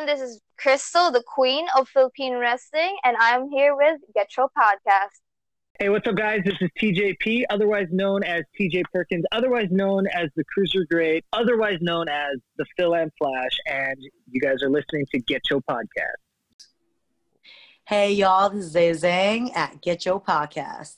everyone. This is Crystal, the queen of Philippine wrestling, and I'm here with Get Your Podcast. Hey, what's up, guys? This is TJP, otherwise known as TJ Perkins, otherwise known as the Cruiser Great, otherwise known as the Fil-Am Flash, and you guys are listening to Get Your Podcast. Hey, y'all, this is Zay Zhang at Get Your Podcast.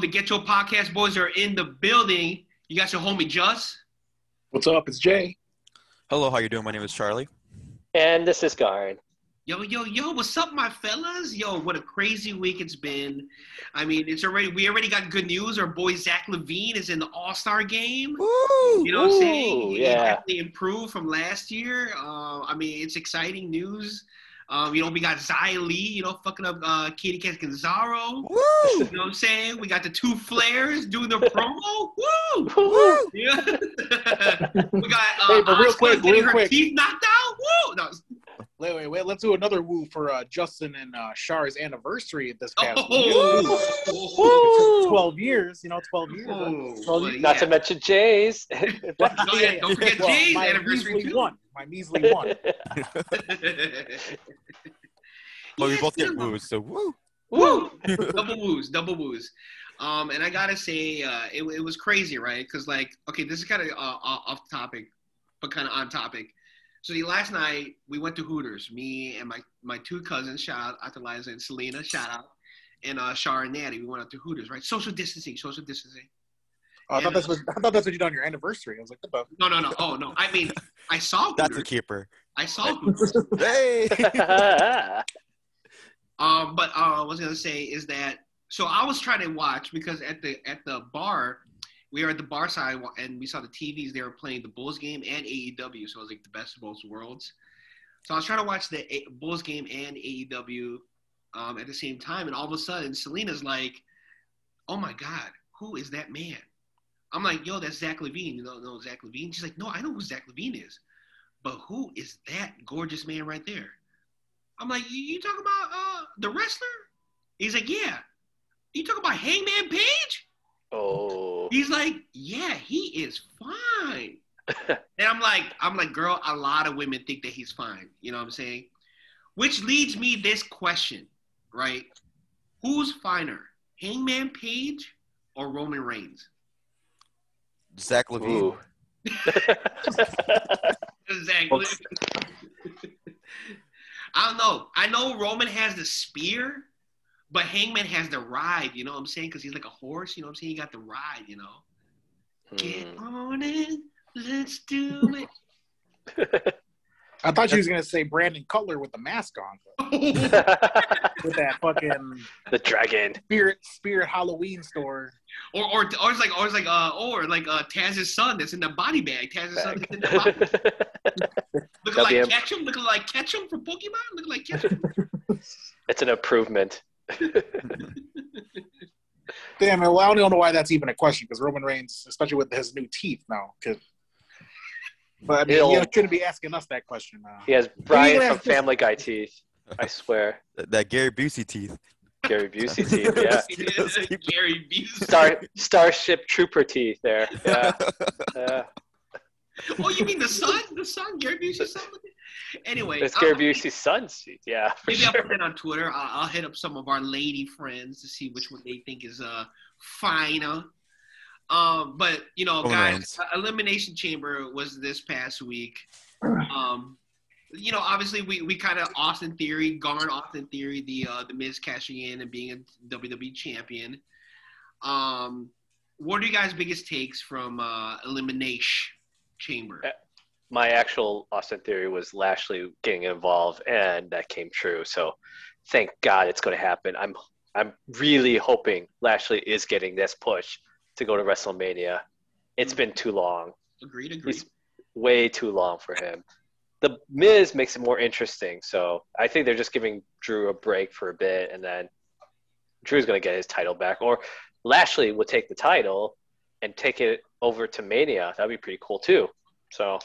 The Get Your Podcast boys are in the building. You got your homie Just. What's up? It's Jay. Hello, how you doing? My name is Charlie. And this is Garn. Yo, yo, yo, what's up, my fellas? Yo, what a crazy week it's been. I mean, it's already we already got good news. Our boy Zach LaVine is in the All Star game. Woo! You know what I'm saying? He yeah. definitely improved from last year. Uh, I mean, it's exciting news. Um, you know, we got Xia Li, you know, fucking up uh, Kacy Catanzaro. Woo! You know what I'm saying? We got the two flares doing the promo. Woo! Woo! Yeah. we got uh, Hey, but real Asuka quick, getting real her quick. teeth knocked out. Woo! No. Wait, wait, wait. Let's do another woo for uh, Justin and uh, Shar's anniversary this past week. Oh. It's 12 years, you know, 12 years. Oh, Well, but Not yeah. to mention Jay's. But- Oh, yeah, don't forget Well, Jay's my anniversary measly too. one. My measly one. Well, we both get still- woos, so woo! Woo! double woos, double woos. Um, and I gotta say, uh, it, it was crazy, right? Because like, okay, this is kind of uh, uh, off topic, but kind of on topic. So the last night we went to Hooters, me and my my two cousins, shout out to Liza and Selena, shout out, and uh, Shar and Natty. We went out to Hooters, right? Social distancing, social distancing. Oh, I thought that's what I thought that's what you did on your anniversary. I was like, what the? No, no, no. Oh no. I mean, I saw That's a keeper. I saw Hooters. Hey! Um, but uh, I was gonna say is that so I was trying to watch because at the at the bar, we were at the bar side and we saw the TVs. They were playing the Bulls game and AEW, so it was like the best of both worlds. So I was trying to watch the A- Bulls game and AEW um, at the same time, and all of a sudden Selena's like, "Oh my God, who is that man?" I'm like, "Yo, that's Zach LaVine." You know, no Zach LaVine. She's like, "No, I know who Zach LaVine is, but who is that gorgeous man right there?" I'm like, you, you talking about uh, the wrestler? He's like, yeah. You talking about Hangman Page? Oh. He's like, yeah, he is fine. and I'm like, I'm like, girl, a lot of women think that he's fine. You know what I'm saying? Which leads me this question, right? Who's finer, Hangman Page or Roman Reigns? Zach LaVine. Ooh. Exactly. I don't know. I know Roman has the spear, but Hangman has the ride. You know what I'm saying? Because he's like a horse. You know what I'm saying? He got the ride. You know. Get Hmm. on it. Let's do it. I thought you was gonna say Brandon Cutler with the mask on, with that fucking the dragon. spirit spirit Halloween store. or or or it's like or it's like uh or like uh Taz's son that's in the body bag. Taz's son that's in the body looking like WM. Ketchum, looking like Ketchum from Pokemon, looking like Ketchum. it's an improvement. Damn, well, I don't know why that's even a question because Roman Reigns, especially with his new teeth now, could. But I mean, He'll- you shouldn't be asking us that question now. He has Brian from to- Family Guy teeth. I swear. That, that Gary Busey teeth. Gary Busey teeth. Yeah. Gary Busey. Star Starship Trooper teeth there. Yeah. yeah. Oh, you mean the son? The son, Gary Busey's son? Anyway, It's Gary I'll- Busey's son's teeth. Yeah. For Maybe I'll put it on Twitter. I'll, I'll hit up some of our lady friends to see which one they think is uh finer. Um, but you know, Roman guys, Reigns. uh, Elimination Chamber was this past week. Um, you know, obviously we, we kind of Austin Theory, Garn Austin Theory, the uh, the Miz cashing in and being a WWE champion. Um, what are you guys' biggest takes from uh, Elimination Chamber? My actual Austin theory was Lashley getting involved, and that came true. So thank God it's going to happen. I'm I'm really hoping Lashley is getting this push to go to WrestleMania. It's been too long. Agreed. Agreed. He's way too long for him. The Miz makes it more interesting, so I think they're just giving Drew a break for a bit, and then Drew's gonna get his title back, or Lashley will take the title and take it over to Mania. That'd be pretty cool too. So,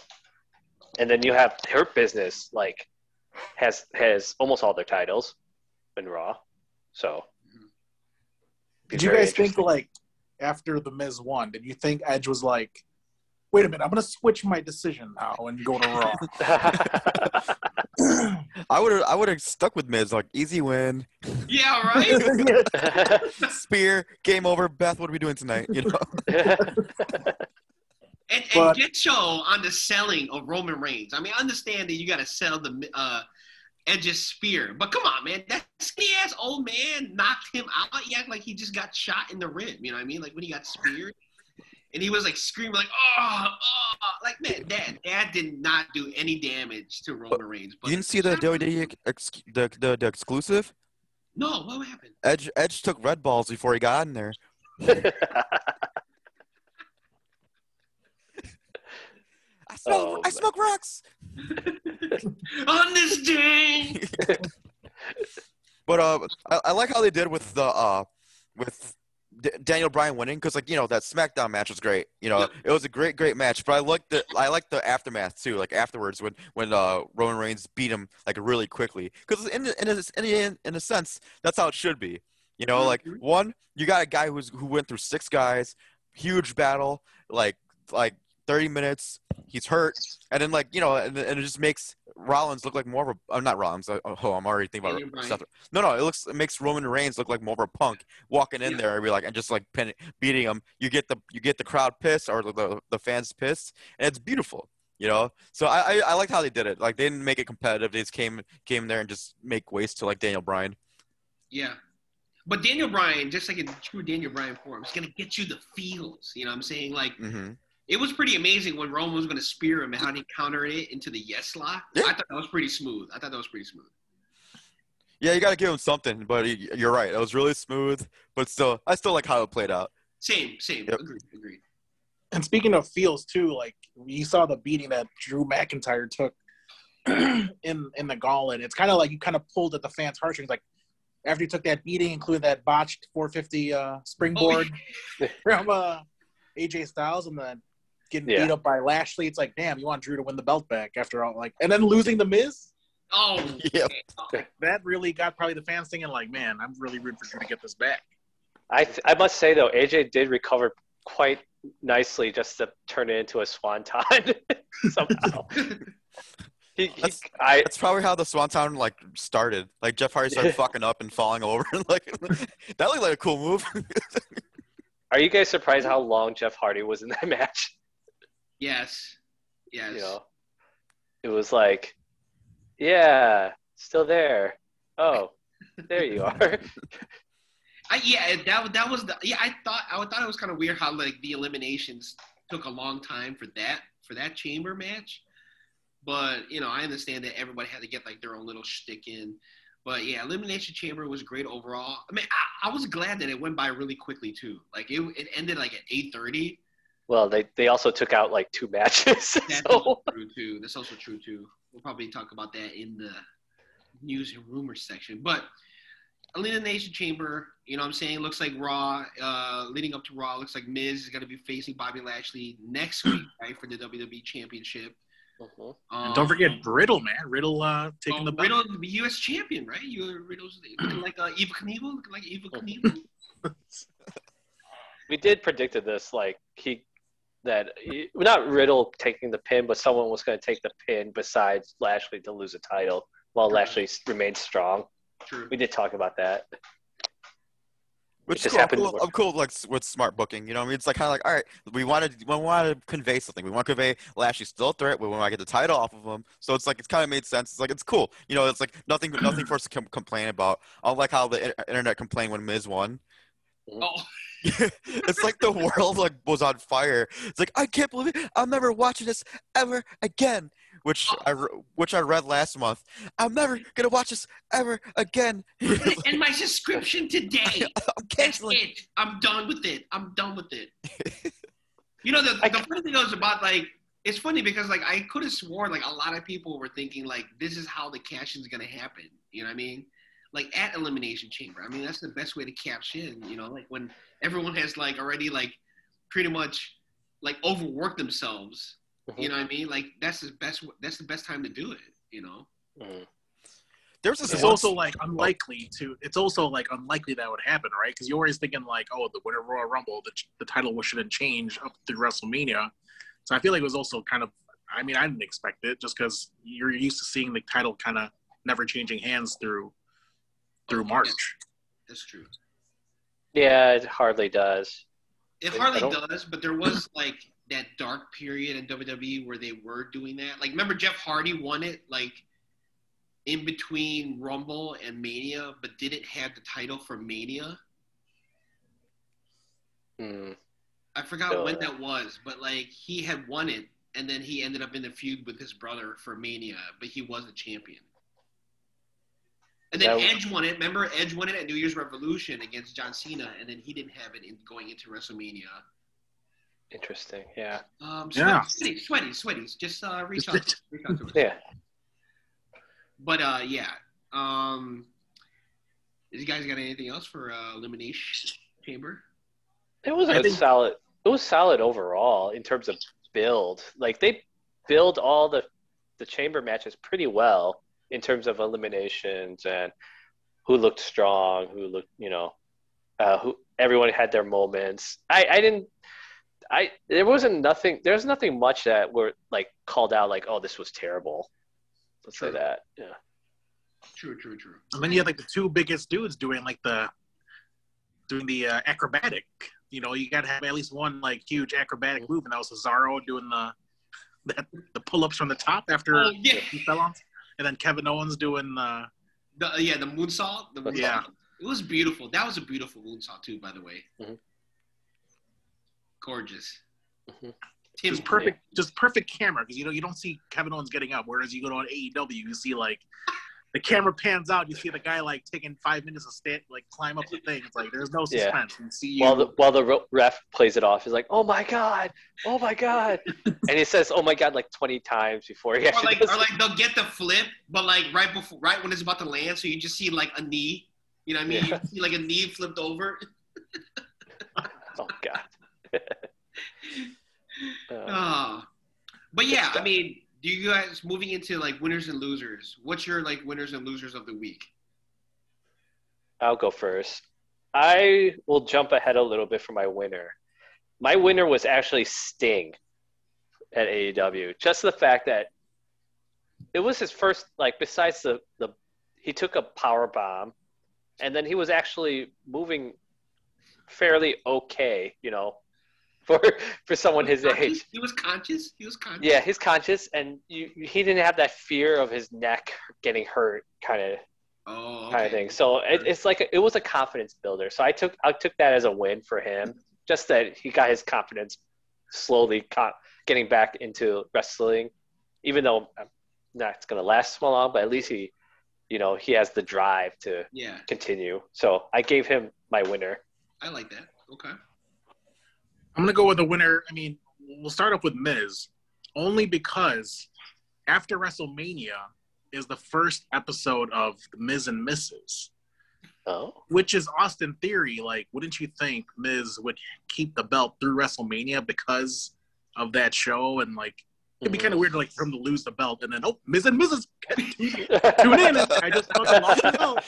and then you have Hurt Business like has has almost all their titles in Raw. So, Did you guys think like after the Miz won? Did you think Edge was like, "Wait a minute, I'm gonna switch my decision now and go to Raw"? I would have I would have stuck with Miz like easy win, yeah. Right. spear, game over. Beth, what are we doing tonight? You know. And, and get show on the selling of Roman Reigns. I mean, I understand that you got to sell the uh, Edge's spear, but come on, man, that skinny ass old man knocked him out. He acted like he just got shot in the rib. You know what I mean? Like when he got speared, and he was like screaming like, "Oh, oh!" Like man, that that did not do any damage to Roman Reigns. But You didn't see the WWE ex- the, the the exclusive? No, what happened? Edge Edge took red balls before he got in there. smoke Oh, I man. smoke rocks. On this day. But uh, I, I like how they did with the uh, with D- Daniel Bryan winning because like you know that SmackDown match was great. You know Yep. it was a great great match. But I like the I like the aftermath too. Like afterwards when when uh, Roman Reigns beat him like really quickly because in in a, in a, in a sense that's how it should be. You know like Mhm. one you got a guy who's who went through six guys, huge battle like like 30 minutes. He's hurt, and then like you know, and, and it just makes Rollins look like more of a. I'm not Rollins. uh, Oh, I'm already thinking Daniel about Bryan. Seth. No, no, it looks it makes Roman Reigns look like more of a punk walking in Yeah. there and be like and just like pin, beating him. You get the you get the crowd pissed or the, the fans pissed, and it's beautiful. You know, so I, I I liked how they did it. Like they didn't make it competitive. They just came came there and just make waste to like Daniel Bryan. Yeah. But Daniel Bryan, just like in true Daniel Bryan form, is gonna get you the feels. You know what I'm saying? Like hmm it was pretty amazing when Roman was gonna spear him and how he countered it into the yes lock. Yeah. I thought that was pretty smooth. I thought that was pretty smooth. Yeah, you got to give him something. But y- you're right. It was really smooth. But still, I still like how it played out. Same, same. Yep. Agreed, agreed. And speaking of feels too, like you saw the beating that Drew McIntyre took in in the gauntlet. It's kind of like you kind of pulled at the fans' heartstrings. Like after he took that beating, including that botched 450 uh, springboard from uh, AJ Styles, and then getting Yeah. beat up by Lashley. It's like, damn, you want Drew to win the belt back after all, like, and then losing the Miz. Oh, Yep. That really got probably the fans thinking, like, man, I'm really rooting for Drew to get this back. I th- I must say though, AJ did recover quite nicely just to turn it into a swanton somehow. he, he, That's- I That's probably how the Swanton like started. Like Jeff Hardy started fucking up and falling over. like that looked like a cool move. are you guys surprised how long Jeff Hardy was in that match? Yes, yes. You know, it was like, yeah, still there. Oh, there you are. I, yeah, that that was the yeah. I thought I thought it was kind of weird how like the eliminations took a long time for that for that chamber match, but you know I understand that everybody had to get like their own little shtick in. But yeah, elimination chamber was great overall. I mean, I, I was glad that it went by really quickly too. Like it, it ended like at eight thirty. Well, they they also took out like two matches. That's so also true too. That's also true too. We'll probably talk about that in the news and rumors section. But Elimination Chamber, you know what I'm saying? Looks like Raw, uh, leading up to Raw, looks like Miz is going to be facing Bobby Lashley next week, right, for the WWE Championship. Mhm. Um, And don't forget Riddle, man. Riddle uh, taking oh, the belt. Riddle, the U.S. champion, right? You Riddle's looking like uh, Evel Knievel, looking like Evel Knievel. we did predicted this like he that he, not Riddle taking the pin, but someone was going to take the pin besides Lashley to lose a title while Lashley s- remained strong. True. We did talk about that. Which It is just cool. I'm happened cool. I'm cool like with smart booking. You know, I mean, it's like kind of like, all right, we wanted we want to convey something. We want to convey Lashley's still a threat. We want to get the title off of him. So it's like it's kind of made sense. It's like it's cool. You know, it's like nothing nothing for us to com- complain about. I like how the in- internet complained when Miz won. Mm-hmm. Oh, it's like the world like was on fire. It's like I can't believe it. I'm never watching this ever again. which I re- which I read last month. I'm never gonna watch this ever again. and my subscription today. I'm That's canceling. it. I'm done with it. I'm done with it. you know, the, I the funny thing I was about like, it's funny because like I could have sworn like a lot of people were thinking like this is how the cash is gonna happen. You know what I mean? Like at Elimination Chamber. I mean that's the best way to cash in. You know, like when everyone has like already like pretty much like overworked themselves. You know what I mean? Like that's the best. That's the best time to do it. You know? Mhm. There's this It's also like unlikely to. It's also like unlikely that would happen, right? Because you're always thinking like, oh, the winner of Royal Rumble, the, the title shouldn't change up through WrestleMania. So I feel like it was also kind of. I mean, I didn't expect it just because you're used to seeing the title kind of never changing hands through through March. That's true. Yeah, it hardly does. It hardly does, but there was like that dark period in WWE where they were doing that. Like, remember Jeff Hardy won it like in between Rumble and Mania, but didn't have the title for Mania. Mm. I forgot when that was, but like he had won it, and then he ended up in a feud with his brother for Mania, but he was the champion. And then That- Edge won it. Remember, Edge won it at New Year's Revolution against John Cena, and then he didn't have it in going into WrestleMania. Interesting. Yeah. Um, Yeah. sweaty, sweaty, sweaty. Just uh, reach out, reach out to us. Yeah. But uh, yeah. Um, you guys got anything else for uh, elimination chamber? It was I a think- solid. It was solid overall in terms of build. Like they build all the the chamber matches pretty well in terms of eliminations and who looked strong, who looked, you know, uh, who everyone had their moments. I I didn't. I there wasn't nothing. There's nothing much that were like called out like, oh, this was terrible. Let's say that. Yeah. True, true, true. And then you had like the two biggest dudes doing like the doing the uh, acrobatic. You know, you got to have at least one like huge acrobatic move, and that was Cesaro doing the that, the pull ups from the top after Oh yeah, he fell on, and then Kevin Owens doing the the, yeah, the moonsault. The moonsault. Yeah. it was beautiful. That was a beautiful moonsault too, by the way. Mhm. Gorgeous. Mhm. Tim, just perfect, just perfect camera because you know you don't see Kevin Owens getting up, whereas you go to an AEW, you see like the camera pans out, you see the guy like taking five minutes to stand, like climb up the thing. It's like there's no Yeah. suspense. You see you. While the while the ref plays it off, he's like, "Oh my god, oh my god," and he says, "Oh my god" like twenty times before he or actually like, does or like they'll get the flip, but like right before, right when it's about to land, so you just see like a knee. You know what I mean? Yeah. You see like a knee flipped over. Oh god. Uh, Ah, but yeah, I mean, do you guys moving into like winners and losers? What's your like winners and losers of the week? I'll go first. I will jump ahead a little bit for my winner. My winner was actually Sting at AEW. Just the fact that it was his first, like, besides the, the he took a power bomb, and then he was actually moving fairly okay, you know, for for someone his Conscious? age. He was conscious. He was conscious. Yeah, he's conscious, and you, he didn't have that fear of his neck getting hurt, kind of Oh, kind of thing. So it, it's like it was a confidence builder. So I took I took that as a win for him. Just that he got his confidence slowly co- getting back into wrestling, even though I'm not going to last so long. But at least he, you know, he has the drive to Yeah, continue. So I gave him my winner. I like that. Okay. I'm gonna go with the winner. I mean, we'll start off with Miz, only because after WrestleMania is the first episode of the Miz and Mrs., Oh, which is Austin Theory. Like, wouldn't you think Miz would keep the belt through WrestleMania because of that show? And like, it'd be kind of mm-hmm. weird like for him to lose the belt and then oh, Miz and Mrs. Tune in. I just fucking lost the belt.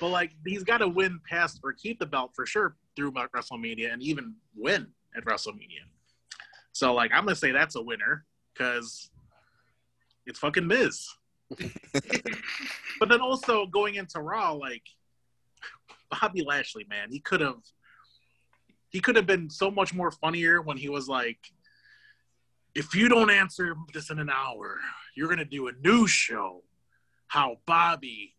But like, he's got to win past or keep the belt for sure through WrestleMania and even win at WrestleMania. So like, I'm gonna say that's a winner because it's fucking Miz. But then also going into Raw, like Bobby Lashley, man, he could have he could have been so much more funnier when he was like, if you don't answer this in an hour, you're gonna do a new show. How Bobby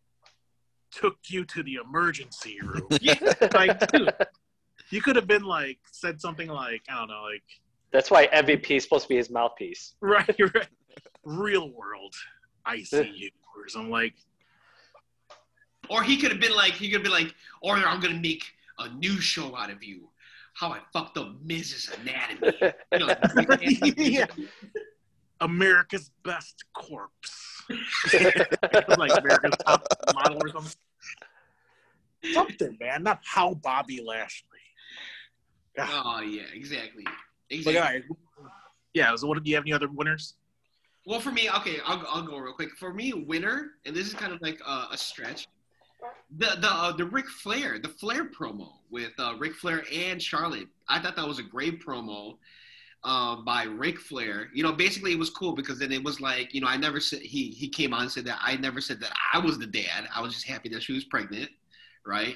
took you to the emergency room. like, dude, you could have been like said something like, I don't know, like That's why MVP is supposed to be his mouthpiece. right, right. real world ICU. Whereas I'm like, Or he could have been like, he could have been like, or I'm gonna make a new show out of you. How I fucked up Mrs. Anatomy. You know, Yeah. America's best corpse. like America's top model or something. Something, man. Not how Bobby Oh yeah, exactly. But Exactly. all right. Yeah, so what do you have any other winners? Well, for me, okay, I'll, I'll go real quick. For me, winner, and this is kind of like a, a stretch. The the uh, the Ric Flair, the Flair promo with uh, Ric Flair and Charlotte. I thought that was a great promo um, by Ric Flair. You know, basically it was cool because then it was like, you know, I never said he he came on and said that I never said that I was the dad. I was just happy that she was pregnant, right?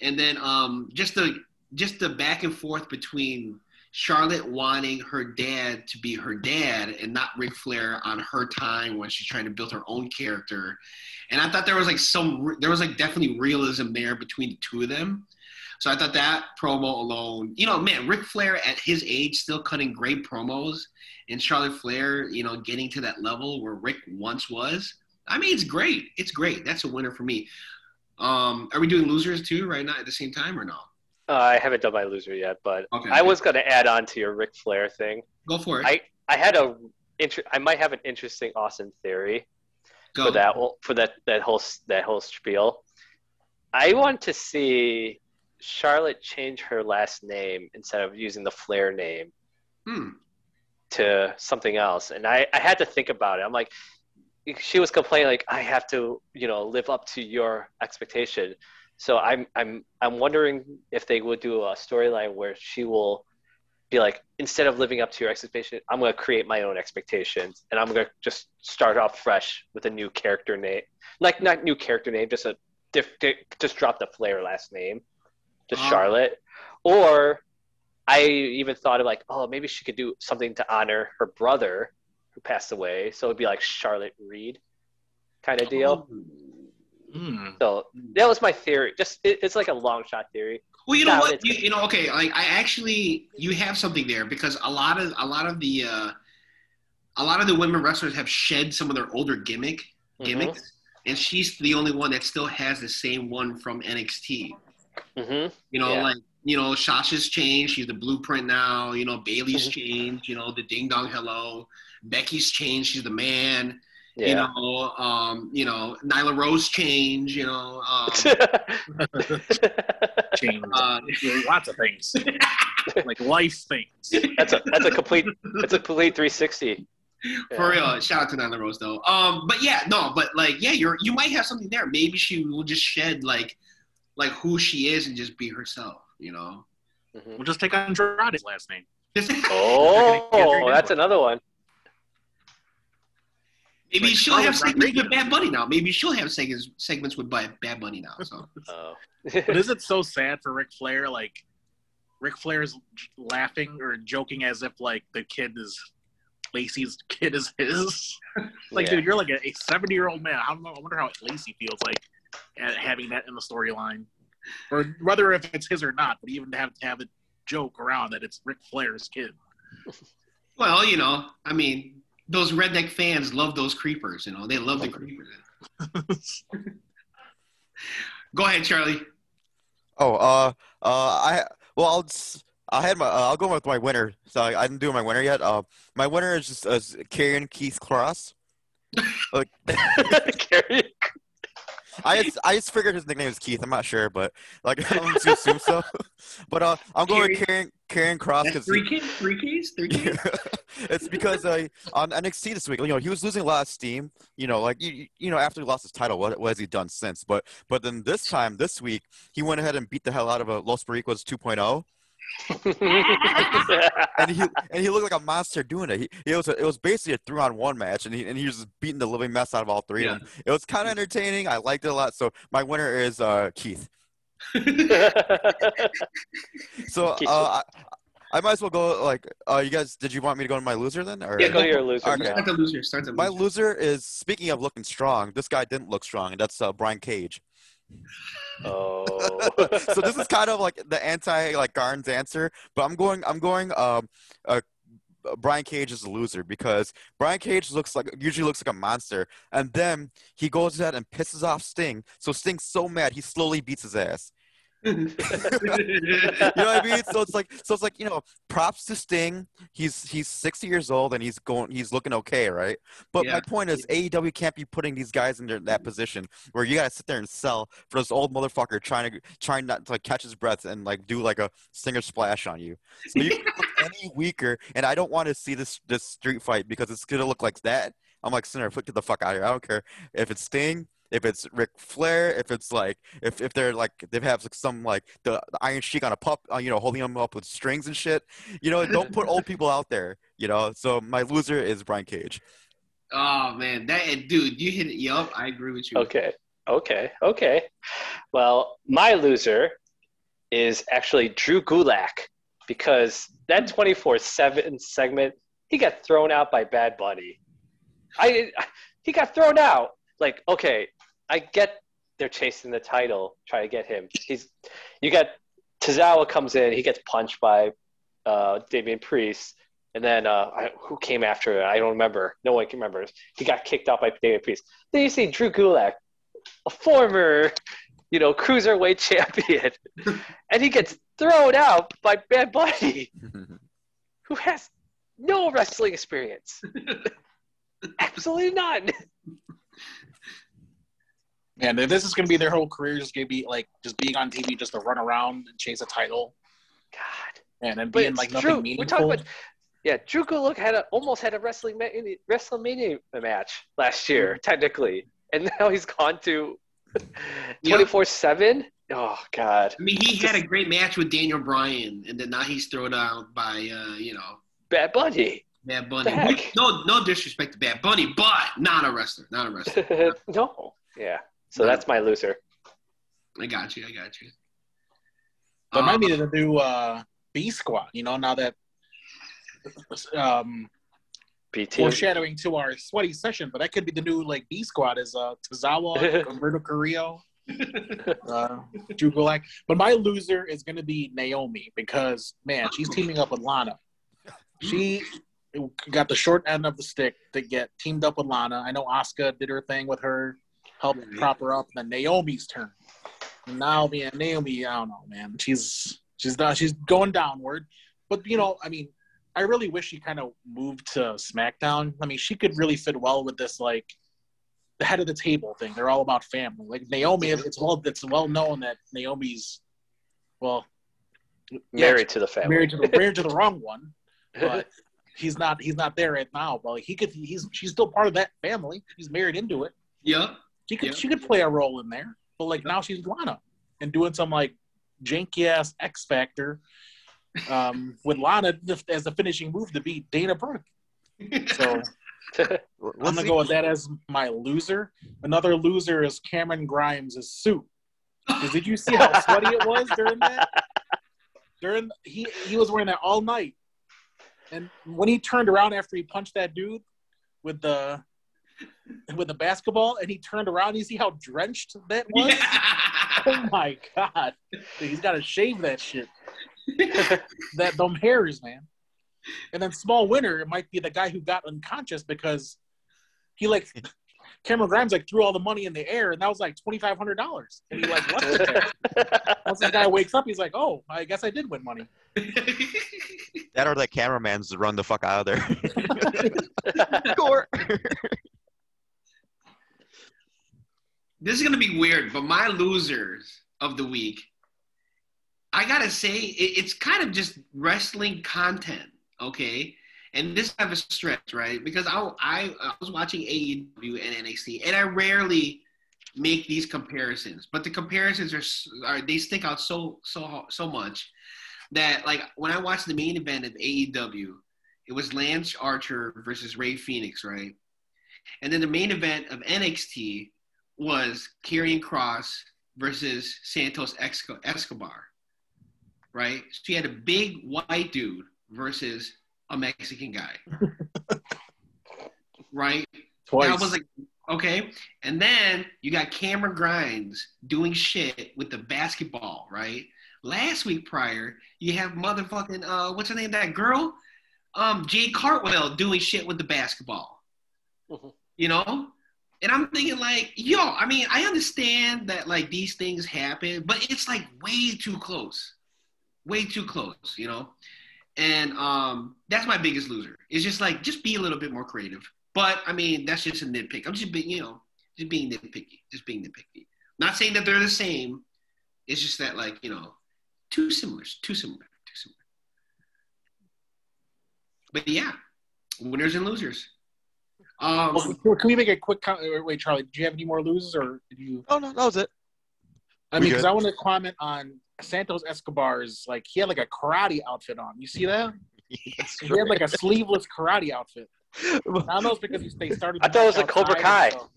And then um, just the just the back and forth between Charlotte wanting her dad to be her dad and not Ric Flair on her time when she's trying to build her own character. And I thought there was like some, there was like definitely realism there between the two of them. So I thought that promo alone, you know, man, Ric Flair at his age still cutting great promos and Charlotte Flair, you know, getting to that level where Rick once was. I mean, it's great. It's great. That's a winner for me. Um, are we doing losers too right now at the same time or no? Uh, I haven't done my loser yet, but Okay. I was going to add on to your Ric Flair thing. Go for it. I I had a inter- I might have an interesting Austin theory Go. for that for that that whole that whole spiel. I want to see Charlotte change her last name instead of using the Flair name Hmm. to something else. And I, I had to think about it. I'm like, she was complaining like I have to, you know, live up to your expectation. So I'm I'm I'm wondering if they would do a storyline where she will be like, instead of living up to your expectation, I'm gonna create my own expectations and I'm gonna just start off fresh with a new character name. Like not new character name, just a diff, di- just drop the Flair last name. Just Ah. Charlotte. Or I even thought of like, oh, maybe she could do something to honor her brother who passed away. So it'd be like Charlotte Reid kind of deal. Hmm. So that was my theory. Just it, it's like a long shot theory. Well, you know No, what? You, you know, okay. Like I actually, you have something there because a lot of a lot of the uh, a lot of the women wrestlers have shed some of their older gimmick Mm-hmm. gimmicks, and she's the only one that still has the same one from NXT. hmm You know, Yeah. like you know, Sasha's changed. She's the blueprint now. You know, Bayley's Mhm. changed. You know, the Ding Dong Hello. Becky's changed. She's the man. Yeah. You know, um, you know, Nyla Rose change, You know, um, Change uh, lots of things, like life things. that's a that's a complete that's a complete 360. For real, shout out to Nyla Rose though. Um, but yeah, no, but like, yeah, you're you might have something there. Maybe she will just shed like, like who she is and just be herself. You know. Mhm. We'll just take Andrade's last name. Oh, that's another one. Maybe Like she'll have Charlotte segments with Bad Bunny now. Maybe she'll have segments segments with Bad Bad Bunny now. So Oh. But is it so sad for Ric Flair? Like, Ric Flair's laughing or joking as if like the kid is Lacey's kid is his. like, Yeah. dude, you're like a 70 year old man. I, don't know, I wonder how Lacey feels like at having that in the storyline, or whether if it's his or not. But even to have to have a joke around that it's Ric Flair's kid. well, you know, I mean, those redneck fans love those creepers. You know, they love the creepers. Go ahead, Charlie. Oh, uh, uh, I well, I'll I had my uh, I'll go with my winner. So I, I didn't do my winner yet. Uh, my winner is just uh, Karen Keith Cross. like, Carrie- I just, I just figured his nickname is Keith. I'm not sure, but like I'm just assume so. but uh, I'm going with Karen Karen Cross because three keys, three keys, three keys. it's because uh, on NXT this week, you know, he was losing a lot of steam. You know, like you, you know, after he lost his title, what, what has he done since? But but then this time, this week, he went ahead and beat the hell out of a Los Barricos 2.0, and he and he looked like a monster doing it. He, it was a, it was basically a three on one match, and he and he was just beating the living mess out of all three of them. It was kind of entertaining. I liked it a lot. So my winner is uh, Keith. So uh, I, I might as well go. Like, uh, you guys, did you want me to go to my loser then? Or? yeah, go to your loser. Okay. Start the loser. Start the My loser. loser is speaking of looking strong. This guy didn't look strong, and that's uh, Brian Cage. Oh. so this is kind of like the anti like Garn's answer, but I'm going I'm going um uh, Brian Cage is a loser because Brian Cage looks like usually looks like a monster, and then he goes ahead and pisses off Sting. So Sting's so mad he slowly beats his ass. You know what I mean? So it's like, so it's like, you know, props to Sting. He's he's 60 years old and he's going, he's looking okay, right? But Yeah. my point is, AEW can't be putting these guys in their, that position where you gotta sit there and sell for this old motherfucker trying to trying not to like catch his breath and like do like a Stinger splash on you. So you can look any weaker, and I don't want to see this this street fight because it's gonna look like that. I'm like, Sinner, flick the fuck out of here. I don't care if it's Sting, if it's Ric Flair, if it's like if, if they're like they have like some like the, the Iron Sheik on a pup, uh, you know, holding him up with strings and shit. You know, don't put old people out there. You know, so my loser is Brian Cage. oh man, that dude, you hit it. Yup, I agree with you. Okay. Okay. Okay. Well, my loser is actually Drew Gulak because that 24 7 segment, he got thrown out by Bad Bunny. I He got thrown out. Like, okay, I get they're chasing the title, trying to get him. He's You got Tozawa comes in, he gets punched by uh, Damian Priest. And then uh, I, who came after it? I don't remember. No one can remember. He got kicked out by Damian Priest. Then you see Drew Gulak, a former, you know, cruiserweight champion, and he gets thrown out by Bad Bunny, who has no wrestling experience. Absolutely none. And this is going to be their whole career, just going to be like just being on TV, just to run around and chase a title, God. and then being it's like Drew. nothing We're meaningful. talking about yeah. Drew Gulak had a, almost had a wrestling ma- WrestleMania match last year, technically, and now he's gone to twenty four seven. Oh God, I mean, he had a great match with Daniel Bryan, and then now he's thrown out by, uh, you know, Bad Bunny. Bad Bunny. The? No, no disrespect to Bad Bunny, but not a wrestler. Not a wrestler. no, yeah. So that's my loser. I got you. I got you. But Um, might need to do uh, B Squad. You know, now that um, BT. foreshadowing to our sweaty session, but that could be the new like B Squad is uh, Tozawa, Humberto Carrillo, uh, Drew Gulak. But my loser is going to be Naomi because man, she's teaming up with Lana. She got the short end of the stick to get teamed up with Lana. I know Asuka did her thing with her, helped prop her up. And then Naomi's turn. And now, man, Naomi, I don't know, man. She's she's done. She's going downward. But you know, I mean, I really wish she kind of moved to SmackDown. I mean, she could really fit well with this like the head of the table thing. They're all about family. Like Naomi, it's well it's well known that Naomi's well Married to the family. married to the married to the wrong one, but he's not he's not there right now. But like, he could he's she's still part of that family. He's married into it. Yep. She could Yeah. she could play a role in there. But like now she's Lana and doing some like janky ass X Factor um, with Lana as the finishing move to beat Dana Brooke. So I'm gonna go with that as my loser. Another loser is Cameron Grimes' suit. 'Cause did you see how sweaty it was during that? During he he was wearing that all night, and when he turned around after he punched that dude with the with the basketball, and he turned around, you see how drenched that was. Oh my god, Dude, he's got to shave that shit. That them hairs, man. And then small winner it might be the guy who got unconscious because he like Cameron Grimes like threw all the money in the air, and that was like twenty five hundred dollars, and he like left it there. Once this guy wakes up, he's like, "Oh, I guess I did win money." That or that cameraman's run the fuck out of there. Score. This is gonna be weird, but my losers of the week, I gotta say, it, it's kind of just wrestling content, okay? And this of a stretch, right? Because I, I I was watching AEW and NXT, and I rarely make these comparisons, but the comparisons are, are they stick out so so so much that like when I watched the main event of AEW, it was Lance Archer versus Rey Fenix, right? And then the main event of NXT was Karrion Kross versus Santos Escobar, right? So you had a big white dude versus a Mexican guy, right? Twice. And I was like, okay. And then you got Cameron Grimes doing shit with the basketball, right? Last week prior, you have motherfucking uh, what's her name? That girl, um, Jade Cargill doing shit with the basketball. Mhm. You know? And I'm thinking like, yo, I mean, I understand that like these things happen, but it's like way too close. Way too close, you know? And um, that's my biggest loser. It's just like, just be a little bit more creative. But I mean, that's just a nitpick. I'm just being, you know, just being nitpicky. Just being nitpicky. Not saying that they're the same. It's just that like, you know, too similar, too similar, too similar. But yeah, winners and losers. Um, Well, can we make a quick comment? Wait, Charlie, did you have any more loses or did you? Oh no, that was it. I We mean, because? I want to comment on Santos Escobar's like he had like a karate outfit on. You see that? That's He had like a sleeveless karate outfit. I don't know if it's because they started. I thought it was a Cobra Kai. so-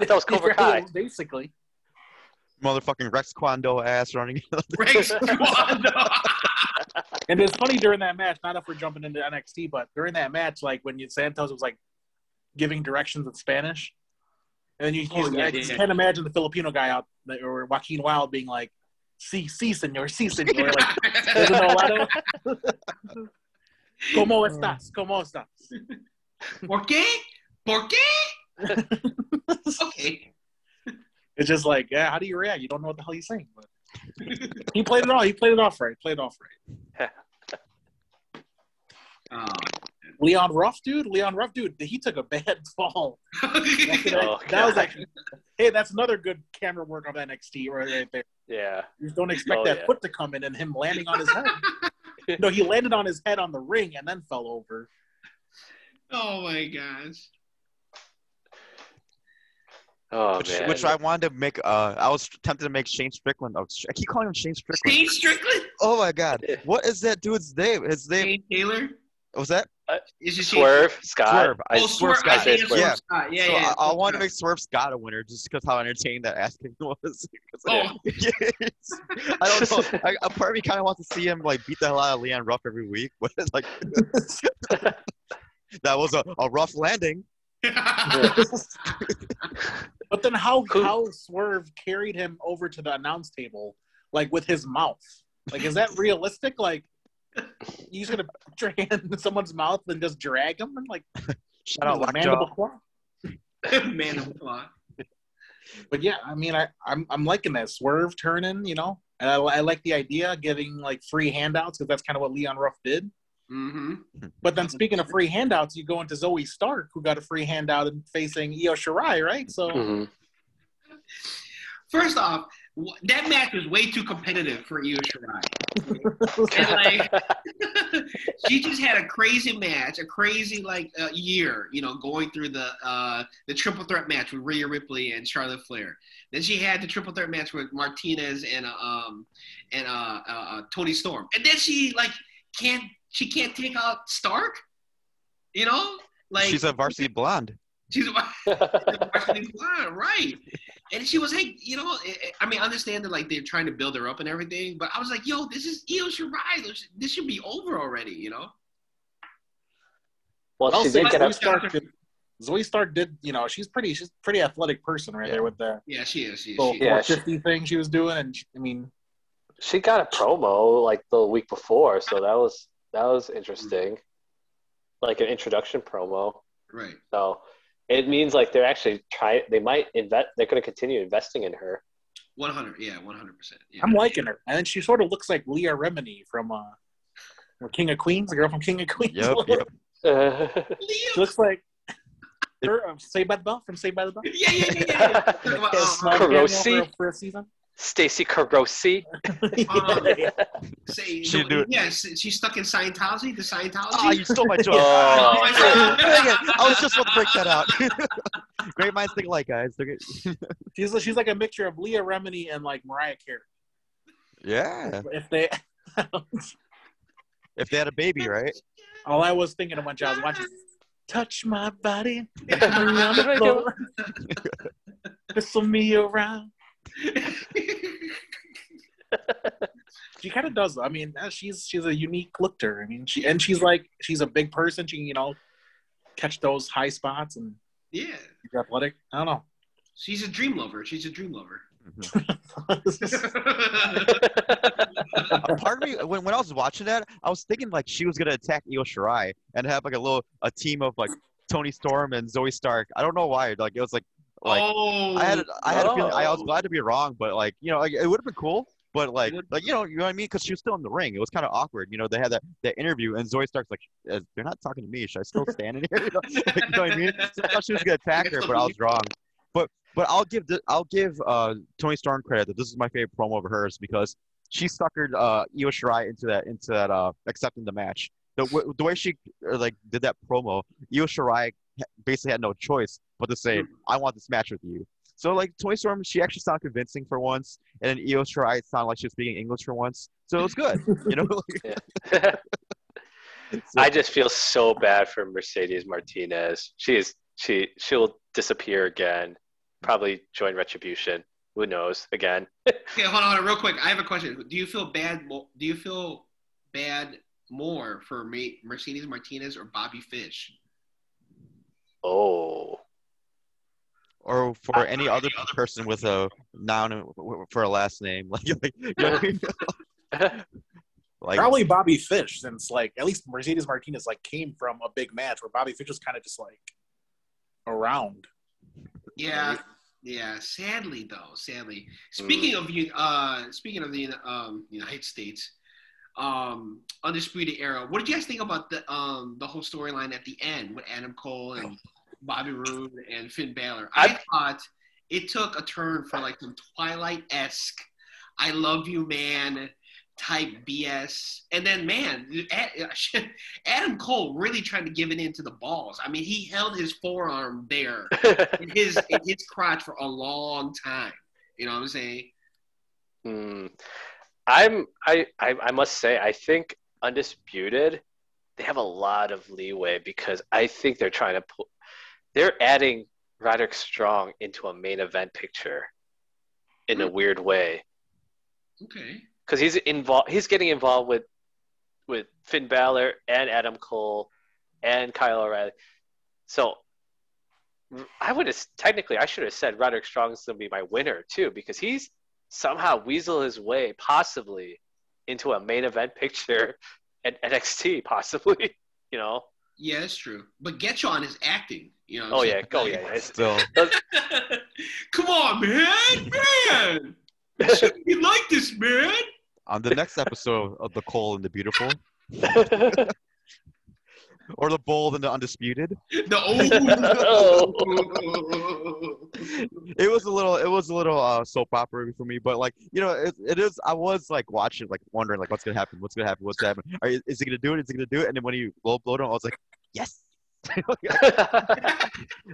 I thought it was Cobra Kai. Basically, Motherfucking Rex Kwon Do ass running. Rex Kwon Do. and it's funny during that match. Not if we're jumping into NXT, but during that match, like when you, Santos was like giving directions in Spanish, and then you, Oh, you- yeah, I yeah, yeah. can't imagine the Filipino guy out there, or Joaquin Wilde being like, "Sí, sí, señor, sí, señor." Like, doesn't know a lot of. ¿Cómo uh. estás? ¿Cómo estás? ¿Por qué? ¿Por qué? okay. It's just like, yeah, how do you react? You don't know what the hell he's saying. But he played it all. He played it off right. Played it off right. Oh. Leon Ruff, dude. Leon Ruff, dude. He took a bad fall. That, Oh, that was God. actually, hey, that's another good camera work on NXT right, right there. Yeah. You don't expect Oh, that yeah. foot to come in and him landing on his head. no, he landed on his head on the ring and then fell over. oh my gosh. Oh which, man. which I wanted to make. Uh, I was tempted to make Shane Strickland. Oh, I keep calling him Shane Strickland. Shane Strickland? Oh my god, what is that dude's name? His name Shane Taylor? Was that uh, Is it Shane- Swerve Scott. Swerve. I Oh, Swerve Swerve. Scott. I yeah, Swerve. Yeah. Scott. Yeah, so yeah. I, uh, I Swerve wanted to make Swerve Scott a winner just because how entertaining that ass kicking was. Oh, Yes. I don't know. I, a part of me kind of wants to see him like beat the hell out of Leon Ruff every week, but it's like that was a, a rough landing. But then how Cool. how Swerve carried him over to the announce table, like with his mouth. Like, is that realistic? Like, he's gonna put your hand in someone's mouth and just drag them and like Shout out the mandible claw? Man of claw. But yeah, I mean, I I'm I'm liking that Swerve turning, you know, and I, I like the idea giving like free handouts because that's kind of what Leon Ruff did. Mm-hmm. But then speaking of free handouts, you go into Zoey Stark, who got a free handout and facing Io Shirai, right? So Mhm. First off, w- that match was way too competitive for Io Shirai. And like, she just had a crazy match, a crazy like uh, year, you know, going through the uh, the triple threat match with Rhea Ripley and Charlotte Flair. Then she had the triple threat match with Martinez and uh, um and uh, uh, uh, Toni Storm. And then she like can't she can't take out Stark, you know, like She's a varsity blonde. she's a varsity blonde, right? And she was, hey, you know, I- I mean, I understand that like they're trying to build her up and everything, but I was like, yo, this is Io Shirai. This- This should be over already, you know? well, I'll she did get Zoe a Stark did. Zoey Stark did, you know, she's pretty, she's a pretty athletic person right Yeah. there with the Yeah, she is. She is. little She Yeah, is. 450 thing she was doing, and she, I mean, she got a promo like the week before, so that was that was interesting. Mm-hmm. Like an introduction promo. Right. So it means like they're actually trying. They might invest. They're going to continue investing in her. 100. Yeah, 100%. Yeah. I'm liking her, and then she sort of looks like Leah Remini from uh, from King of Queens, the girl from King of Queens. Yep, yep. She looks like her uh, Saved by the Bell from Saved by the Bell. Yeah, yeah, yeah, yeah. yeah. Talk about, Yeah, small Carosi. cameo for a first season. Stacy Carosi. say, She do it. Yes, she's stuck in Scientology. The Scientology. Oh, you stole my joke. Oh. oh I was just about to break that out. Great minds think alike, guys. They're. She's she's like a mixture of Leah Remini and like Mariah Carey. Yeah. If they, If they had a baby, right? all I was thinking of when I was watching, touch my body, around the floor, whistle me around. She kind of does. I mean, uh, she's she's a unique look to her. I mean, she and she's like she's a big person. She can, you know catch those high spots and yeah, she's athletic. I don't know. she's a dream lover. She's a dream lover. A part of me, when, when I was watching that, I was thinking like she was gonna attack Io Shirai and have like a little a team of like Toni Storm and Zoey Stark. I don't know why. Like it was like like oh, I had I had a feeling I was Oh. glad to be wrong, but like you know like, it would have been cool. But like like you know you know what I mean because she was still in the ring. It was kind of awkward. You know they had that that interview and Zoey Stark's like "Uh, they're not talking to me. Should I still stand in here? You know, like, you know what I mean? So I thought she was gonna attack her, but I was wrong. But but I'll give the, I'll give uh, Toni Storm credit that this is my favorite promo of hers because she suckered uh, Io Shirai into that into that uh, accepting the match. The, w- the way she like did that promo, Io Shirai basically had no choice but to say, mm-hmm. "I want this match with you." So like Toni Storm, she actually sounded convincing for once, and then Io Shirai sounded like she was speaking English for once. So it was good, you know. So- I just feel so bad for Mercedes Martinez. She is she she'll disappear again. Probably join Retribution. Who knows? Again. Okay, hold on, hold on, real quick. I have a question. Do you feel bad? mo- Do you feel bad more for Me- Mercedes Martinez or Bobby Fish? Oh. or for any other person with a noun for a last name, like, like, you know I mean? like Probably Bobby Fish, since like at least Mercedes Martinez like came from a big match where Bobby Fish was kind of just like around. Yeah, yeah. Sadly, though, sadly. Speaking of you, uh, speaking of the um, United States, um, undisputed era. What did you guys think about the um the whole storyline at the end with Adam Cole and Bobby Roode and Finn Balor? I thought it took a turn for like some Twilight esque, "I love you, man." type BS. And then, man, Adam Cole really trying to give it into the balls. I mean, he held his forearm there in his in his crotch for a long time. You know what I'm saying? Hmm. I'm I, I I must say I think undisputed they have a lot of leeway because I think they're trying to pull they're adding Roderick Strong into a main event picture in a weird way Okay. because he's involved he's getting involved with with Finn Balor and Adam Cole and Kyle O'Reilly. So I would have technically I should have said Roderick Strong's gonna be my winner too because he's somehow weasel his way possibly into a main event picture at NXT possibly. You know? Yeah, that's true. But get you on his acting. You know. Oh yeah, saying? go yeah. yeah. It's- still Come on, man, man. You like this, man? on the next episode of the Cold and the Beautiful, or the Bold and the Undisputed. The old. It was a little, it was a little uh, soap opera for me, but like you know, it, it is. I was like watching, like wondering, like what's gonna happen, what's gonna happen, what's gonna happen. Are, is he gonna do it? Is he gonna do it? And then when he blow blowed him, I was like, yes.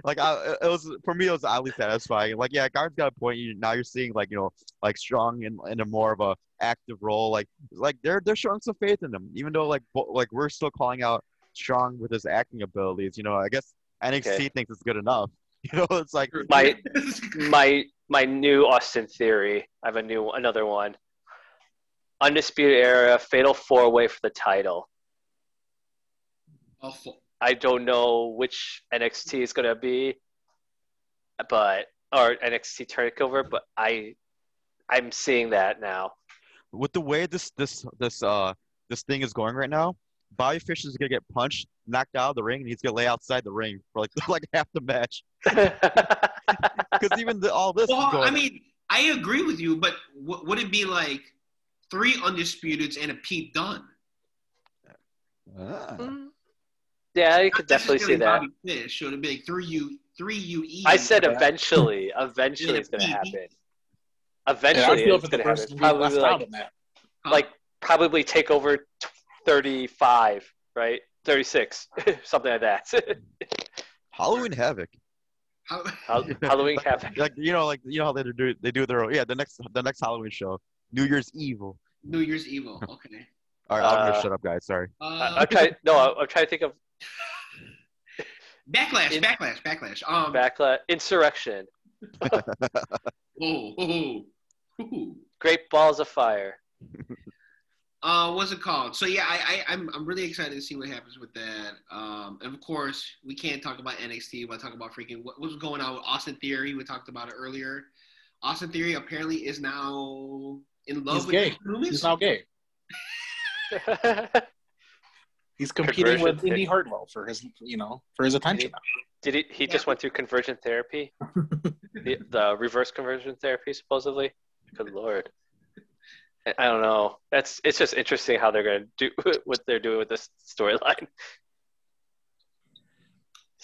like I, it was for me, it was oddly satisfying. Like, yeah, Guard's got a point. You now you're seeing like you know, like strong in, in a more of a active role. Like, like they're they're showing some faith in them even though like bo- like we're still calling out strong with his acting abilities. You know, I guess NXT Okay. thinks it's good enough. You know, it's like My- my my new Austin theory. I have a new another one. Undisputed era fatal four way for the title. Awful. I don't know which NXT is gonna be, but or NXT takeover, but I I'm seeing that now. with the way this this this uh this thing is going right now, Bobby Fish is gonna get punched, knocked out of the ring, and he's gonna lay outside the ring for like like half the match. Because even the, all this Well, going. I mean, I agree with you, but w- would it be like three undisputeds and a Pete Dunne? Ah. yeah, you could definitely see that. Fish. Should it be like three U three UE? I said eventually. Eventually, it's gonna happen. Eventually, feel it's gonna happen. person being left Probably out like, in like probably take over t- 35, right? 36, something like that. Halloween Havoc. Halloween Havoc. Like you know, like you know how they do they do their own, yeah the next the next Halloween show, New Year's Evil. New Year's Evil. Okay. All right, I'm Uh, gonna shut up, guys. Sorry. I- Uh, I'm trying. No, I'm trying to think of backlash, In- backlash, backlash. Um. backlash, insurrection, Oh, oh, oh. great balls of fire. Uh, what's it called? So yeah, I, I I'm I'm really excited to see what happens with that. Um, and of course we can't talk about NXT. But talk about freaking what, what's going on with Austin Theory. We talked about it earlier. Austin Theory apparently is now in love He's with gay. Loomis. He's now gay. He's competing Conversion with Indi therapy. Hartwell for his, you know, for his attention. Did he? He just went through conversion therapy, the, the reverse conversion therapy, supposedly. Good lord. I- don't know. That's it's just interesting how they're gonna do what they're doing with this storyline.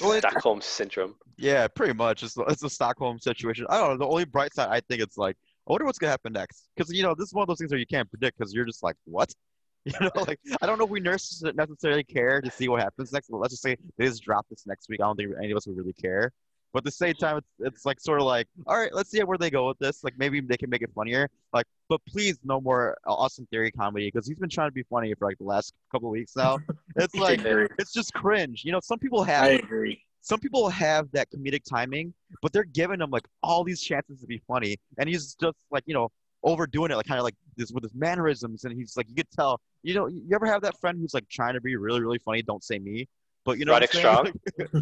Well, Stockholm syndrome. Yeah, pretty much. It's, it's a Stockholm situation. I don't know. The only bright side, I think, it's like, I wonder what's gonna happen next. Because you know, this is one of those things where you can't predict because you're just like, what? You know, like I don't know if we nurses necessarily care to see what happens next. But let's just say they just drop this next week. I don't think any of us would really care. But at the same time, it's, it's like sort of like, all right, let's see where they go with this. Like maybe they can make it funnier. Like, but please no more uh, Austin Theory comedy because he's been trying to be funny for like the last couple of weeks now. It's like it's just cringe. You know, some people have I agree. some people have that comedic timing, but they're giving him like all these chances to be funny, and he's just like you know overdoing it, like kind of like this with his mannerisms, and he's like you could tell. You know, you ever have that friend who's like trying to be really really funny? Don't say me, but you know. what I'm Roddick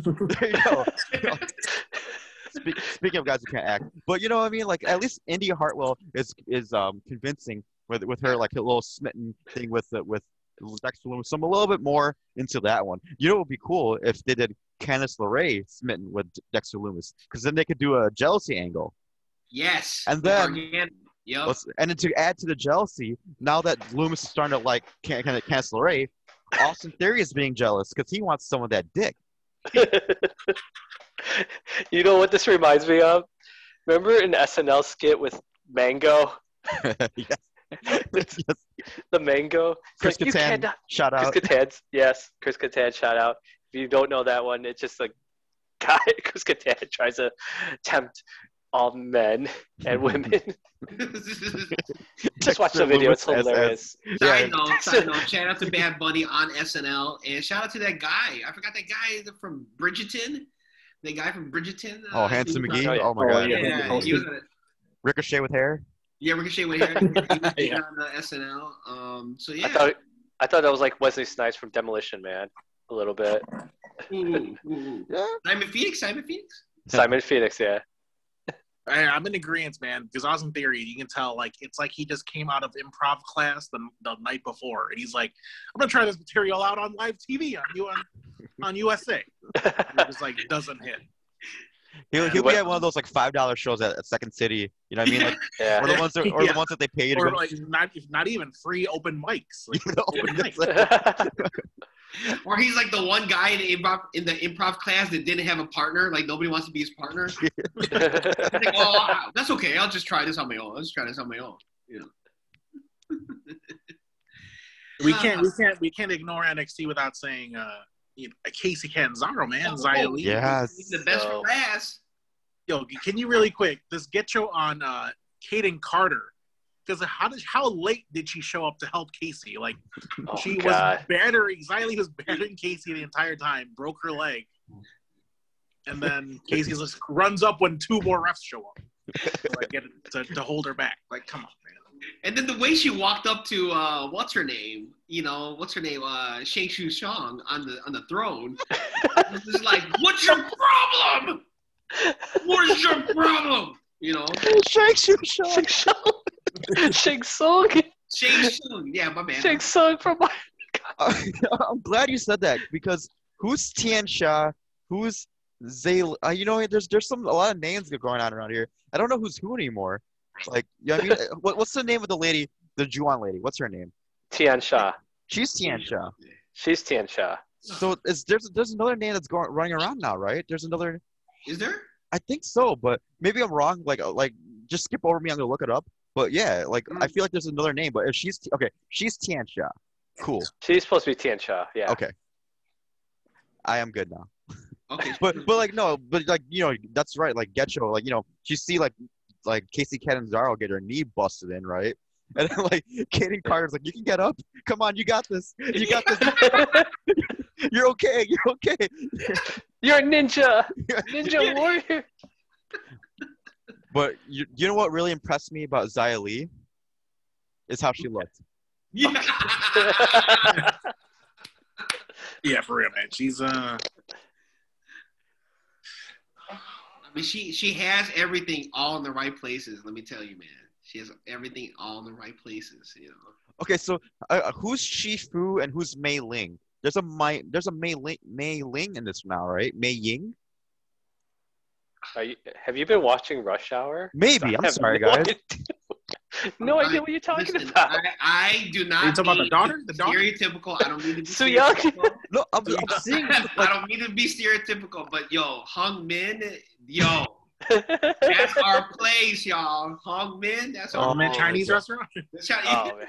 saying? there you go. Spe- Speaking of guys who can't act, but you know what I mean. Like at least Indi Hartwell is is um convincing with with her like a little smitten thing with the, with Dexter Loomis. So I'm a little bit more into that one. You know, it would be cool if they did Candice LeRae smitten with Dexter Loomis, because then they could do a jealousy angle. Yes. And then- Gargano. Yep. And then to add to the jealousy, now that Loomis is starting to like Can- Can- Candice LeRae, Austin Theory is being jealous because he wants some of that dick. you know what this reminds me of? Remember an SNL skit with Mango, yes. yes. the Mango? Chris like, Kattan, cannot- shout Chris out. Kattan, yes, Chris Kattan, shout out. If you don't know that one, it's just like guy Chris Kattan tries to tempt all men and women. just watch the video; it's Loomis as- as- hilarious. Yeah, Side note, side note, shout out to Bad Bunny on SNL, and shout out to that guy. I forgot that guy from Bridgerton. The guy from Bridgerton. uh, Oh, Handsome he McGee. on- yeah. Oh my Oh, god. yeah. Yeah, he was on, Ricochet with hair. yeah, Ricochet with hair. He was Yeah. on uh, SNL. Um, so yeah. I thought I thought that was like Wesley Snipes from Demolition Man, a little bit. Ooh, ooh, ooh. Yeah. Simon Phoenix. Simon Phoenix. Simon Phoenix, yeah. I, I'm in agreement, man. Because Austin Theory, you can tell, like, it's like he just came out of improv class the, the night before, and he's like, "I'm gonna try this material out on live TV on you on, on USA." It just like doesn't hit. He'll, he'll What- be at one of those like five dollar shows at, at Second City. You know what I mean? Like, yeah. or the ones that, or Yeah. the ones that they paid. Or like not not even free open mics. Like, You know, open mics. like- Or he's like the one guy in the improv in the improv class that didn't have a partner. Like nobody wants to be his partner. Like, well, I- that's okay. I'll just try this on my own. I'll just try this on my own. we can't we can't we can't ignore NXT without saying uh you know, Kacy Catanzaro, man, Xia Li. Yes. He's the best So- for last. Yo, can you really quick this get you on uh Kayden Carter? Because how did how late did she show up to help Kacy? Like oh, she God. was battering Xia Li was battering Kacy the entire time, broke her leg. And then Kacy just runs up when two more refs show up. to, like, get to, to hold her back. Like, come on, man. And then the way she walked up to uh, what's her name? You know, what's her name? Uh, Shang Shu Shang on the on the throne. It's just like, what's your problem? What is your problem? You know, Shake Shu Show. Shang Tsung. Shang Tsung. Shang Tsung. Yeah, my man. Shang Tsung from my. I'm glad you said that because who's Tian Sha? Who's Zay? Uh, you know, there's there's some a lot of names going on around here. I don't know who's who anymore. Like, yeah, I mean, what, what's the name of the lady, the Juan lady? What's her name? Tian Sha. She's Tian Sha. She's Tian Sha. So is there's there's another name that's going running around now, right? There's another. Is there? I think so, but maybe I'm wrong. Like, uh, like just skip over me. I'm gonna look it up. But yeah, like I mm. feel like there's another name. But if she's okay, she's Tian Sha. Cool. She's supposed to be Tian Sha. Yeah. Okay. I am good now. Okay. But but like no, but like you know that's right. Like Getcho, like you know, you see like like Kacy Catanzaro get her knee busted in, right? And then like Kayden Carter's like, you can get up. Come on, you got this. You got this. You're okay. You're okay. You're a ninja. Ninja warrior. But you, you know what really impressed me about Xia Li is how she looked. Yeah. Yeah, for real, man. She's uh I mean, she she has everything all in the right places. Let me tell you, man. She has everything all in the right places. You know. Okay, so uh, who's Shifu and who's Mei Ling? There's a Mei, there's a Mei Ling, Mei Ling in this now, right? Mei Ying? Are you, have you been watching Rush Hour? Maybe. I I'm sorry, no guys. idea- no idea what you're talking Listen, about. I, I do not. Are you talking about the daughter? The daughter? Stereotypical. I don't mean to be Su Young? stereotypical. No, I'm, I'm seeing I don't mean to be stereotypical, but yo, Hung Min, yo, that's our place, y'all. Hung Min, that's Oh, our man, Oh, Chinese okay. restaurant. That's Chinese. oh, man.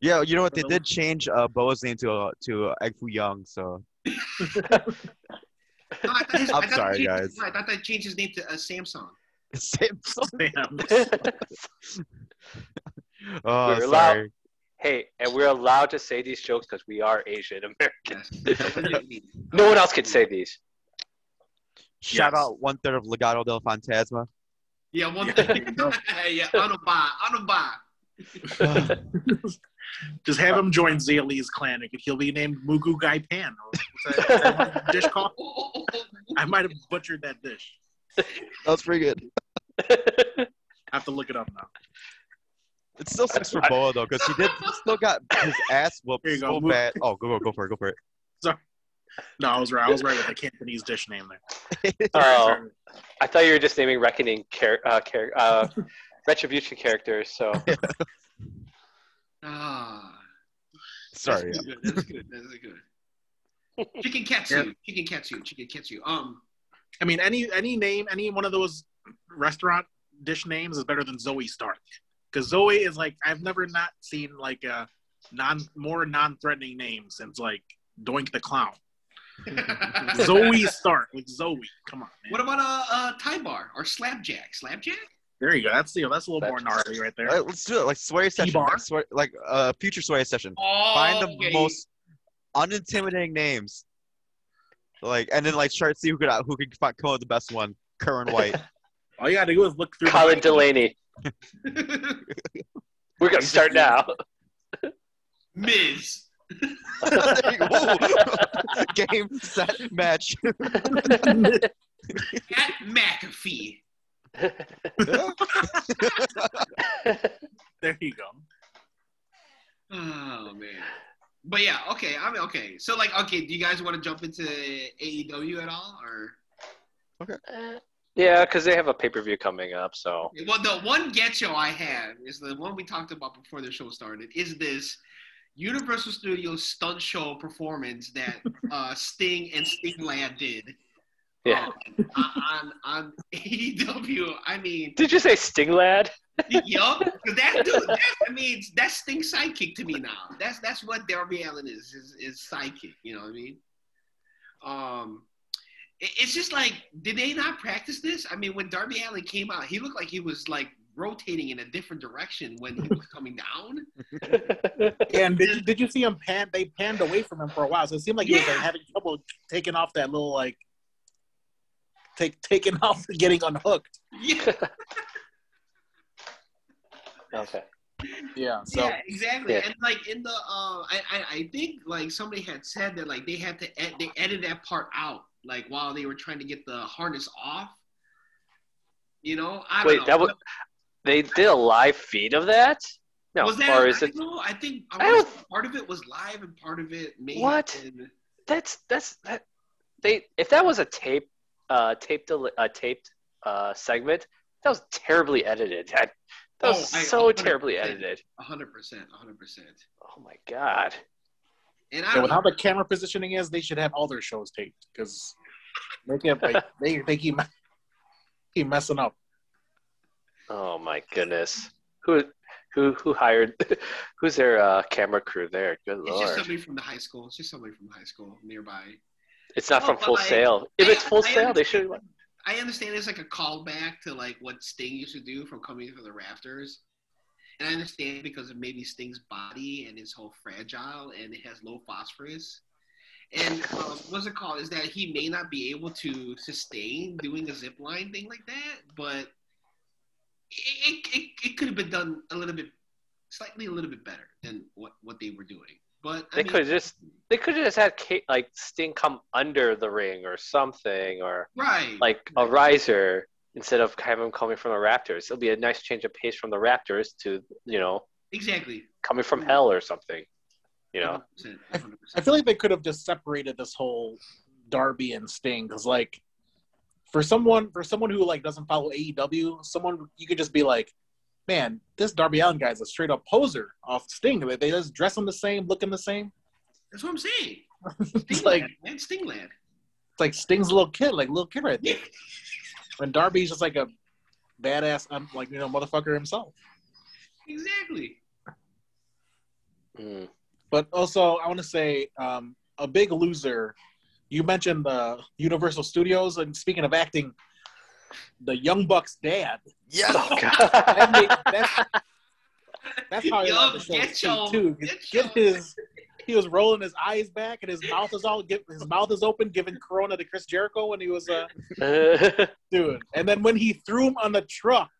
yeah, you know what? They did change uh, Boa's name to uh, to Egg Foo Young, so No, I thought his- I I'm thought sorry, changed- guys. I thought they changed his name to uh, Samsung. same. Damn. Oh, We're allowed- hey, and we're allowed to say these jokes because we are Asian American. Yes. No one else can say these. Shout Yes. out one third of Legado del Fantasma. Yeah, one Yeah, thing. no. yeah, Anuba, Anuba. Just have him join Xia Li's clan. and He'll be named Mugu Gai Pan. What's that, that dish called? I might have butchered that dish. That's pretty good. I have to look it up now. It still sucks for Boa though, because he did he still got his ass whooped Here you go. so Move- bad. Oh, go go go for it, go for it. Sorry. No, I was right. I was right with the Cantonese dish name there. Oh, I thought you were just naming reckoning char- uh, char- uh, retribution characters. So Ah, Sorry. That's good. That's good. That's good. Chicken katsu. Chicken katsu. Chicken katsu. Um, I mean, any any name, any one of those restaurant dish names is better than Zoey Stark. Because Zoey is like I've never not seen like a non more non-threatening name since like Doink the Clown. Zoey Stark, like Zoey. Come on, man. What about uh, uh Thai bar or slapjack? Slapjack? There you go. That's you know, that's a little more gnarly right there. All right, let's do it. Like sway session, like, sway, like uh, future sway session. Oh, Find the okay. most unintimidating names. Like, and then like try to see who could who could fi- come up with the best one. Curran White. All you gotta do is look through. Colin Delaney. We're gonna start now. Miz. Game set match. At McAfee. There you go. Oh man. But yeah, okay. I mean, okay. So like, okay, do you guys want to jump into AEW at all, or? yeah, because they have a pay per view coming up. So Well, the one get show I have is the one we talked about before the show started. Is this Universal Studios stunt show performance that uh, Sting and Sting Lad did? Yeah. um, on on AEW. I mean, Did you say Sting Lad? yup. 'cause That dude, that, I mean, that's Sting's sidekick to me now. That's that's what Darby Allin is, is is sidekick. You know what I mean? Um, it- it's just like, did they not practice this? I mean, when Darby Allin came out, he looked like he was like rotating in a different direction when he was coming down. And did you, did you see him pan? They panned away from him for a while, so it seemed like he was like, having trouble taking off that little like take taking off and getting unhooked. Yeah, okay. Yeah. So yeah, exactly. Yeah. And like in the, uh, I, I I think like somebody had said that like they had to ed- they edited that part out like while they were trying to get the harness off. You know, I don't Wait, know. that was they did a live feed of that? No, was that or is I it? know, I think I I wanna don't- say part of it was live and part of it may What? been- That's that's that. They if that was a tape, uh, taped a taped uh segment, that was terribly edited. That that was Oh, I- so terribly edited. Hundred percent, hundred percent. Oh my god. And I Yeah, don't with know. how the camera positioning is, they should have all their shows taped because they keep like, they they keep keep messing up. Oh my goodness. Who who who hired? Who's their uh, camera crew there? Good It's just somebody from the high school. It's just somebody from the high school nearby. It's not Oh, from Full Sail. If I- it's Full I Sail, they should. I understand it's like a callback to like what Sting used to do from coming from the rafters. And I understand because of maybe Sting's body and his whole fragile and it has low phosphorus. And um, what's it called? Is that he may not be able to sustain doing a zip line thing like that, but it, it, it, it could have been done a little bit, slightly a little bit better than what, what they were doing. But I They mean, could just they could just had Kate, like Sting come under the ring or something, or right, like a riser. instead of having him coming from the Raptors. It'll be a nice change of pace from the Raptors to you know Exactly. coming from hell or something. You know, 100%, I 100%. feel like they could have just separated this whole Darby and Sting because, like, for someone for someone who like doesn't follow AEW, someone you could just be like, "Man, this Darby Allin guy's a straight up poser off Sting. They, they just dress him the same, looking the same. That's what I'm saying. it's Stingland, like man, Stingland. it's like Sting's a little kid, like little kid right there. And Darby's just like a badass, um, like you know, motherfucker himself. Exactly. Mm. But also, I want to say um, a big loser. You mentioned the Universal Studios, and speaking of acting, the Young Bucks dad. Yes. Oh That made, that's, that's how I Yo, love the show get your- too. get Get, his. He was rolling his eyes back, and his mouth is all. Give, his mouth is open, giving Corona to Chris Jericho when he was uh, dude. And then when he threw him on the truck,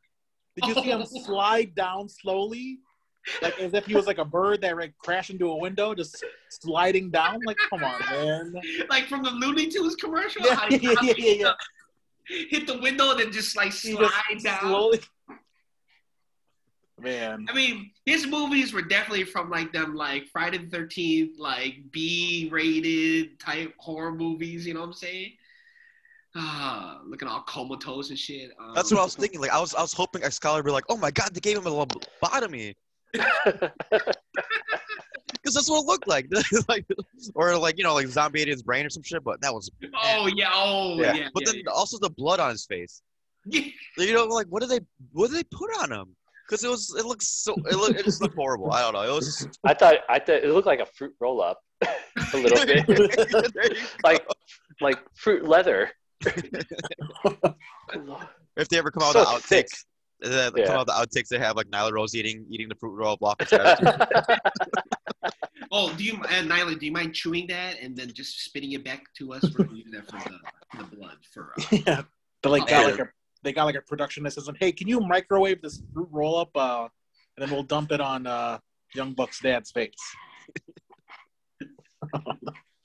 did you see him Oh. slide down slowly, like as if he was like a bird that like crashed into a window, just sliding down? Like, come on, man. Like from the Looney Tunes commercial. Yeah, how yeah, yeah, yeah. Hit the window and then just like slide just down. slowly. Man, I mean, his movies were definitely from like them like Friday the Thirteenth, like B rated type horror movies. You know what I'm saying? Ah, looking all comatose and shit. Um, That's what I was thinking. Like I was, I was hoping Excalibur be like, oh my god, they gave him a lobotomy. Because that's what it looked like. like, or like you know, like zombie ate his brain or some shit. But that was. Oh yeah, oh yeah. Yeah. But yeah, then also the blood on his face. yeah. You know, like what did they, what did they put on him? Because it was, it looks so, it, look, it just looked horrible. I don't know. It was just I thought I thought it looked like a fruit roll up a little bit, There you like like fruit leather. if they ever come out So with the thick. Outtakes, uh, Yeah. come out the outtakes, they have like Nyla Rose eating eating the fruit roll block. Oh, do you and Nyla? Do you mind chewing that and then just spitting it back to us? We're use that for the, the blood for. Uh, yeah, they like got like a they got like a production assistant. Hey, can you microwave this fruit roll up? Uh, and then we'll dump it on uh, Young Buck's dad's face.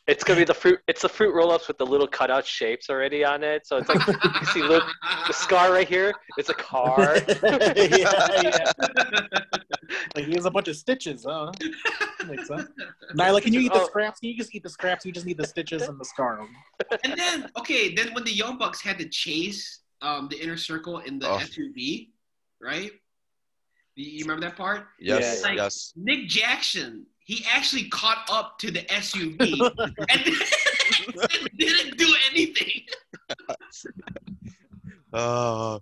It's gonna be the fruit. It's the fruit roll-ups with the little cutout shapes already on it. So it's like you see, look, the scar right here. It's a car. yeah, yeah. Like he has a bunch of stitches. Huh? Makes sense. Nyla, can you eat the Oh. scraps? Can you just eat the scraps? You just need the stitches and the scar. and then okay, then when the Young Bucks had to chase um, the inner circle in the Oh. SUV, right? You, you remember that part? Yes, Yeah. yes. Nick Jackson, he actually caught up to the SUV and, and didn't do anything. Uh,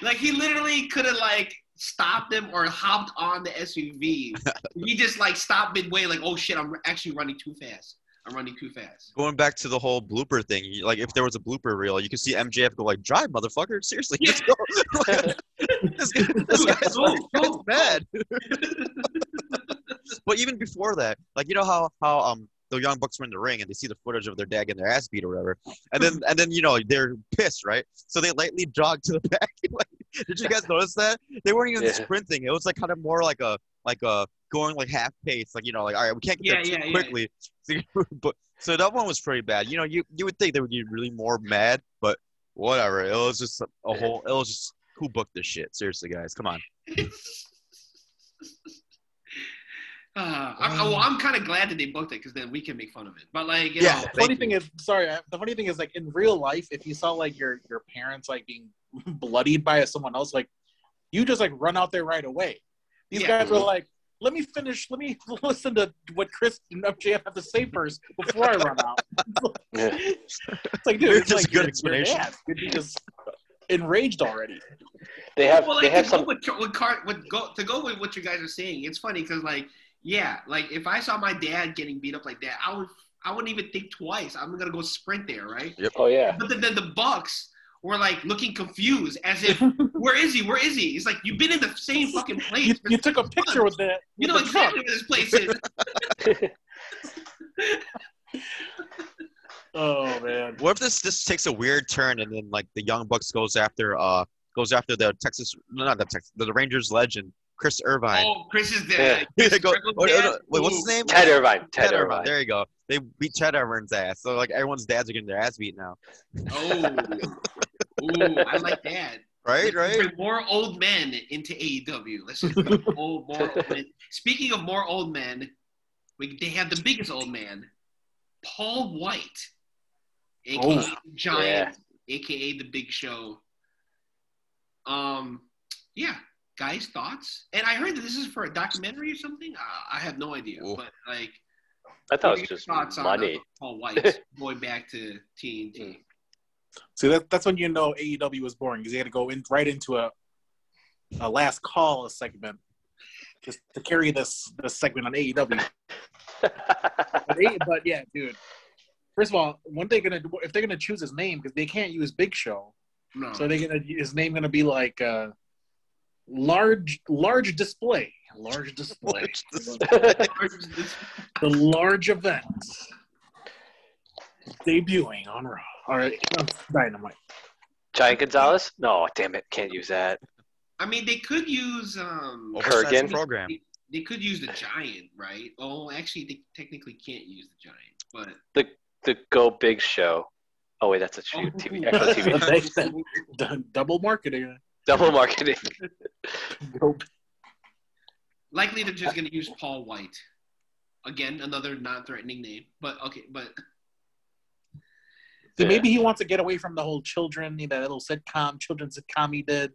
like he literally could have like stopped them or hopped on the SUV. he just like stopped midway, like, oh shit, I'm actually running too fast. I'm running too fast. going back to the whole blooper thing, you- like if there was a blooper reel, you could see MJF go like, "Drive, motherfucker! Seriously, let's go." this, guy- this guy's, Go, this guy's go, bad. but even before that, like you know how how um the young bucks were in the ring and they see the footage of their dad getting their ass beat or whatever, and then and then you know they're pissed, right? So they lightly jog to the back. like, did you guys notice that they weren't even Yeah. sprinting? It was like kind of more like a like a going like half pace, like you know, like all right, we can't get Yeah, there too yeah, yeah. quickly. So, but so that one was pretty bad. You know, you you would think they would get really more mad, but whatever. It was just a, a whole. It was just who booked this shit? Seriously, guys, come on. Uh, I'm, well, I'm kind of glad that they booked it because then we can make fun of it. But like, you Yeah. know, The Thank funny you. thing is, sorry, the funny thing is, like in real life, if you saw like your your parents like being bloodied by someone else, like you just like run out there right away. These Yeah. guys were like, "Let me finish. Let me listen to what Chris and MJF have to say first before I run out." It's like, dude, It's it's just like good your- your explanation. dad. You'd be just enraged already. They have well, they like have to some go with, with, car, with go to go with what you guys are saying. It's funny because like, yeah, like if I saw my dad getting beat up like that, I would I wouldn't even think twice. I'm gonna go sprint there, right? Oh yeah. But then, then the Bucks were like looking confused, as if, "Where is he? Where is he?" It's like you've been in the same fucking place. You, you took a picture with the You know the truck. exactly where this place is. Oh man. What if this this takes a weird turn and then like the young bucks goes after uh goes after the Texas no, not the Texas the Rangers legend Chris Irvine. Oh, Chris is Yeah. there. Go- oh, no, no, wait, what's his name? Ted Irvine. Ted, Irvine. There you go. They beat Ted Irvine's ass. So like everyone's dads are getting their ass beat now. Oh, Ooh, I like that. Right, Let's right. Bring more old men into AEW. Let's just old, more old men. Speaking of more old men, we, they have the biggest old man, Paul White, aka Oh, Giant, aka the Big Show. Um, yeah, guys, thoughts? And I heard that this is for a documentary or something. Uh, I have no idea, Ooh. but like, I thought what it was just thoughts on, money. uh, Paul White going back to TNT. See, that, that's when you know AEW was boring because they had to go in right into a a last call segment just to carry this this segment on AEW. But, A- but yeah, dude. First of all, when they gonna do- if they're gonna choose his name because they can't use Big Show, No. so they're gonna his name gonna be like uh, large large display, large display, Large the large event debuting on Raw. All right, Dynamite. Giant Gonzalez? No, damn it, can't use that. I mean, they could use um. Oversized Kurgan. program. They, they could use the giant, right? Oh, actually, they technically can't use the giant, but The the Go Big Show. Oh wait, that's a shoot TV. Actual TV. Double marketing. Double marketing. Go likely they're just gonna use Paul White. Again, another non-threatening name, but okay, but So Yeah. maybe he wants to get away from the whole children, you know, that little sitcom, children's sitcom he did.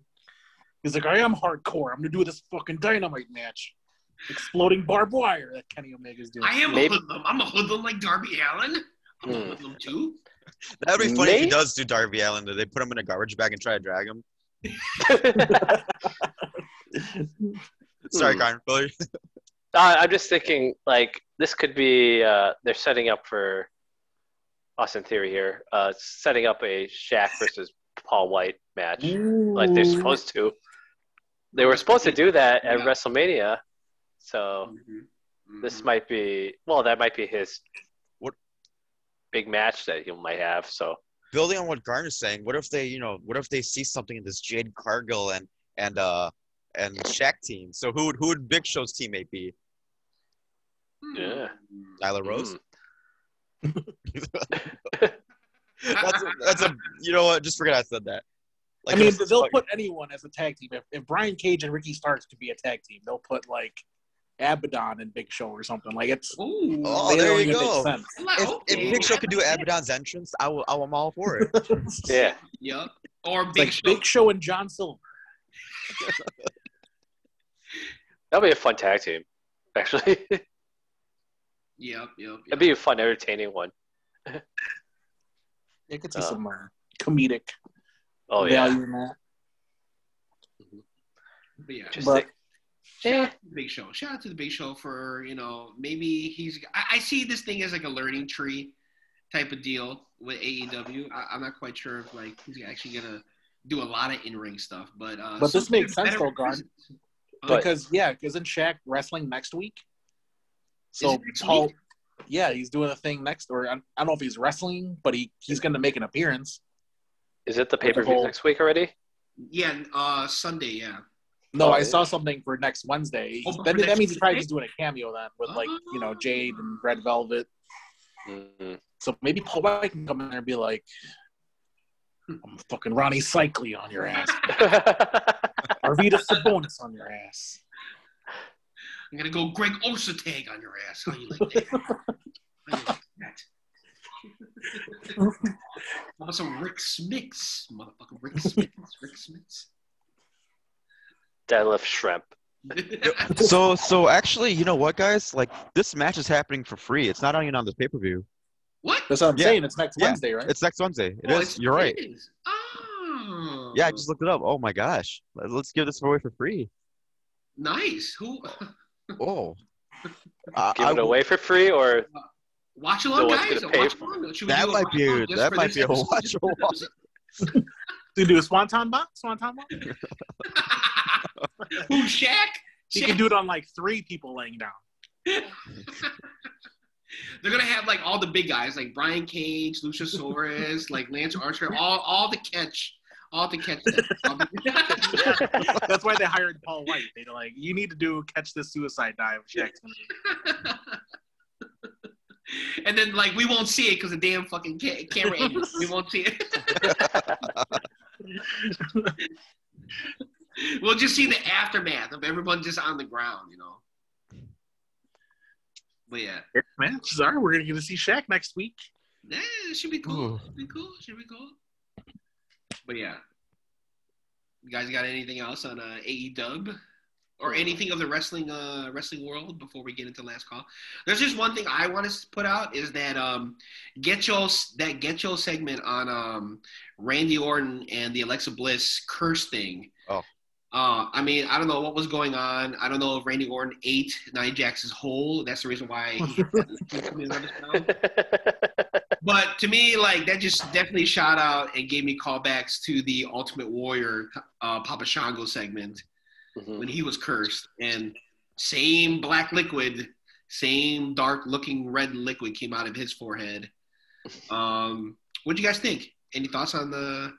He's like, I am hardcore. I'm gonna do this fucking dynamite match, exploding barbed wire that Kenny Omega's doing. I am Maybe- a hoodlum. I'm a hoodlum like Darby Allin. I'm a Hmm. hoodlum too. That'd be funny if he does do Darby Allin. Do They put him in a garbage bag and try to drag him. Sorry, Hmm. Karen. Uh, I'm just thinking, like, this could be, uh, they're setting up for Austin Theory here, uh, setting up a Shaq versus Paul White match, like they're supposed to. They were supposed to do that at Yeah. WrestleMania, so Mhm. this Mhm. might be, well, that might be his What- big match that he might have. So Building on what Garner's saying, what if they, you know, what if they see something in this Jade Cargill and and uh and Shaq team? So who would who would Big Show's teammate be? Yeah. Nyla Rose. mm. that's a, that's a you know what? Just forget I said that. I mean, they'll put anyone as a tag team. If, if Brian Cage and Ricky Starks could be a tag team, they'll put like Abaddon and Big Show or something. Like it's Ooh. Oh, they there don't you even go. make sense. Like, if, okay. if Big Show could do Abaddon's entrance, I will, I'm all for it. yeah. Yep. Or Big like Show. Big Show and John Silver. That'll be a fun tag team, actually. Yep. Yep. That'd be a fun, entertaining one. You could see Uh, some uh, comedic Oh, yeah. value in that. But yeah. Just But- think, Shout out to the Big Show. Shout out to the Big Show for you know maybe he's. I, I see this thing as like a learning tree type of deal with AEW. I, I'm not quite sure if like he's actually gonna do a lot of in ring stuff, but uh, But this makes sense though, Garn. presence. But- because yeah, isn't Shaq wrestling next week? So Paul, week? yeah, he's doing a thing next, or I I don't know if he's wrestling, but he he's going to make an appearance. is it the pay per view next week already? yeah, uh, Sunday. Yeah. No, Oh, I saw something for next Wednesday. Oh, that, next that means he's probably just doing a cameo then with like you know. Jade and Red Velvet. Mhm. So maybe Paul White can come in there and be like, "I'm fucking Rony Seikaly on your ass, Arvydas Sabonis on your ass." I'm gonna go Greg Ostertag on your ass. How you like that? How you like that? How about some Rik Smits, motherfucker? Rik Smits, Rik Smits. Deadlift shrimp. so so actually, you know what, guys? Like this match is happening for free. It's not even on the pay per view. what? That's what I'm Yeah. saying. It's next Yeah. Wednesday, right? It's next Wednesday. It Oh, is. it's- You're right. it is. Oh. Yeah, I just looked it up. Oh my gosh, let's give this away for free. nice. Who? Oh, I- Give I it will- away for free or Watch along, No one's guys. pay Watch for along. That might be a- that might be a episode? watch Just for this episode? Do you do a Swanton box? Swanton box? Who? Shaq? He can do it on like three people laying down. They're gonna have like all the big guys, like Brian Cage, Lucius Luchasaurus, like Lance Archer, all all to catch, all to catch. That. All That's why they hired Paul White. They're like, you need to do catch this suicide dive. Shaq's and then like we won't see it because the damn fucking ca- camera angles. We won't see it. we'll just see the aftermath of everyone just on the ground, you know. But yeah, Man, sorry, we're gonna get to see Shaq next week. yeah, it should be cool. Ooh. Should be cool. Should be cool. But yeah, you guys got anything else on uh, AEW or anything of the wrestling uh, wrestling world before we get into last call? There's just one thing I want to put out is that um, get your that get your segment on um, Randy Orton and the Alexa Bliss curse thing. Oh. Uh, I mean, I don't know what was going on. I don't know if Randy Orton ate Nia Jax's whole. That's the reason why he coming out of his mouth. But to me, like that just definitely shot out and gave me callbacks to the Ultimate Warrior uh, Papa Shango segment Mhm. when he was cursed, and same black liquid, same dark looking red liquid came out of his forehead. Um, what do you guys think? Any thoughts on the?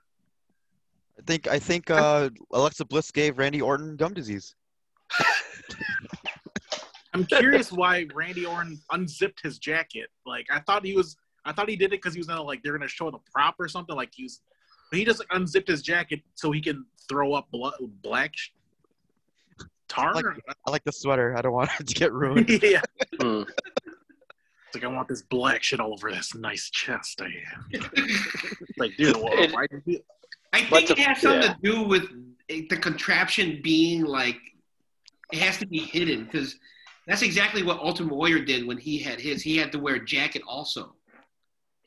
I think I think uh, Alexa Bliss gave Randy Orton gum disease. I'm curious why Randy Orton unzipped his jacket. Like I thought he was, I thought he did it because he was gonna like they're gonna show the prop or something. Like he was, but he just like, unzipped his jacket so he can throw up blood, black sh- tar. Like- I like the sweater. I don't want it to get ruined. yeah, Hmm. it's like I want this black shit all over this nice chest I have. like, dude, well, It- why did you? I think it the- has something yeah. to do with the contraption being like it has to be hidden because that's exactly what Ultimate Warrior did when he had his. He had to wear a jacket also.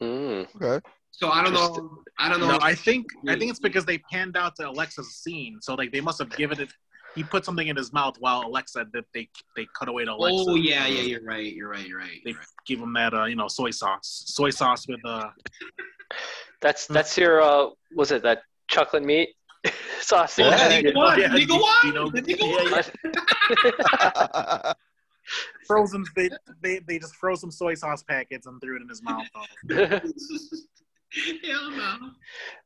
Hmm. Okay. So I don't know. I don't know. No, I think I think it's because they panned out to Alexa's scene, so like they must have given it. He put something in his mouth while Alexa that they they cut away to Alexa. oh yeah, yeah, you're right. You're right. You're right. They You're right. give him that uh, you know soy sauce, soy sauce with uh That's that's your uh was it that chocolate meat sauce? Oh, Yeah. the nigga won. Yeah, The nigga you- won. you know, The nigga yeah, won. yeah. frozen. They, they they just froze some soy sauce packets and threw it in his mouth. Hell no.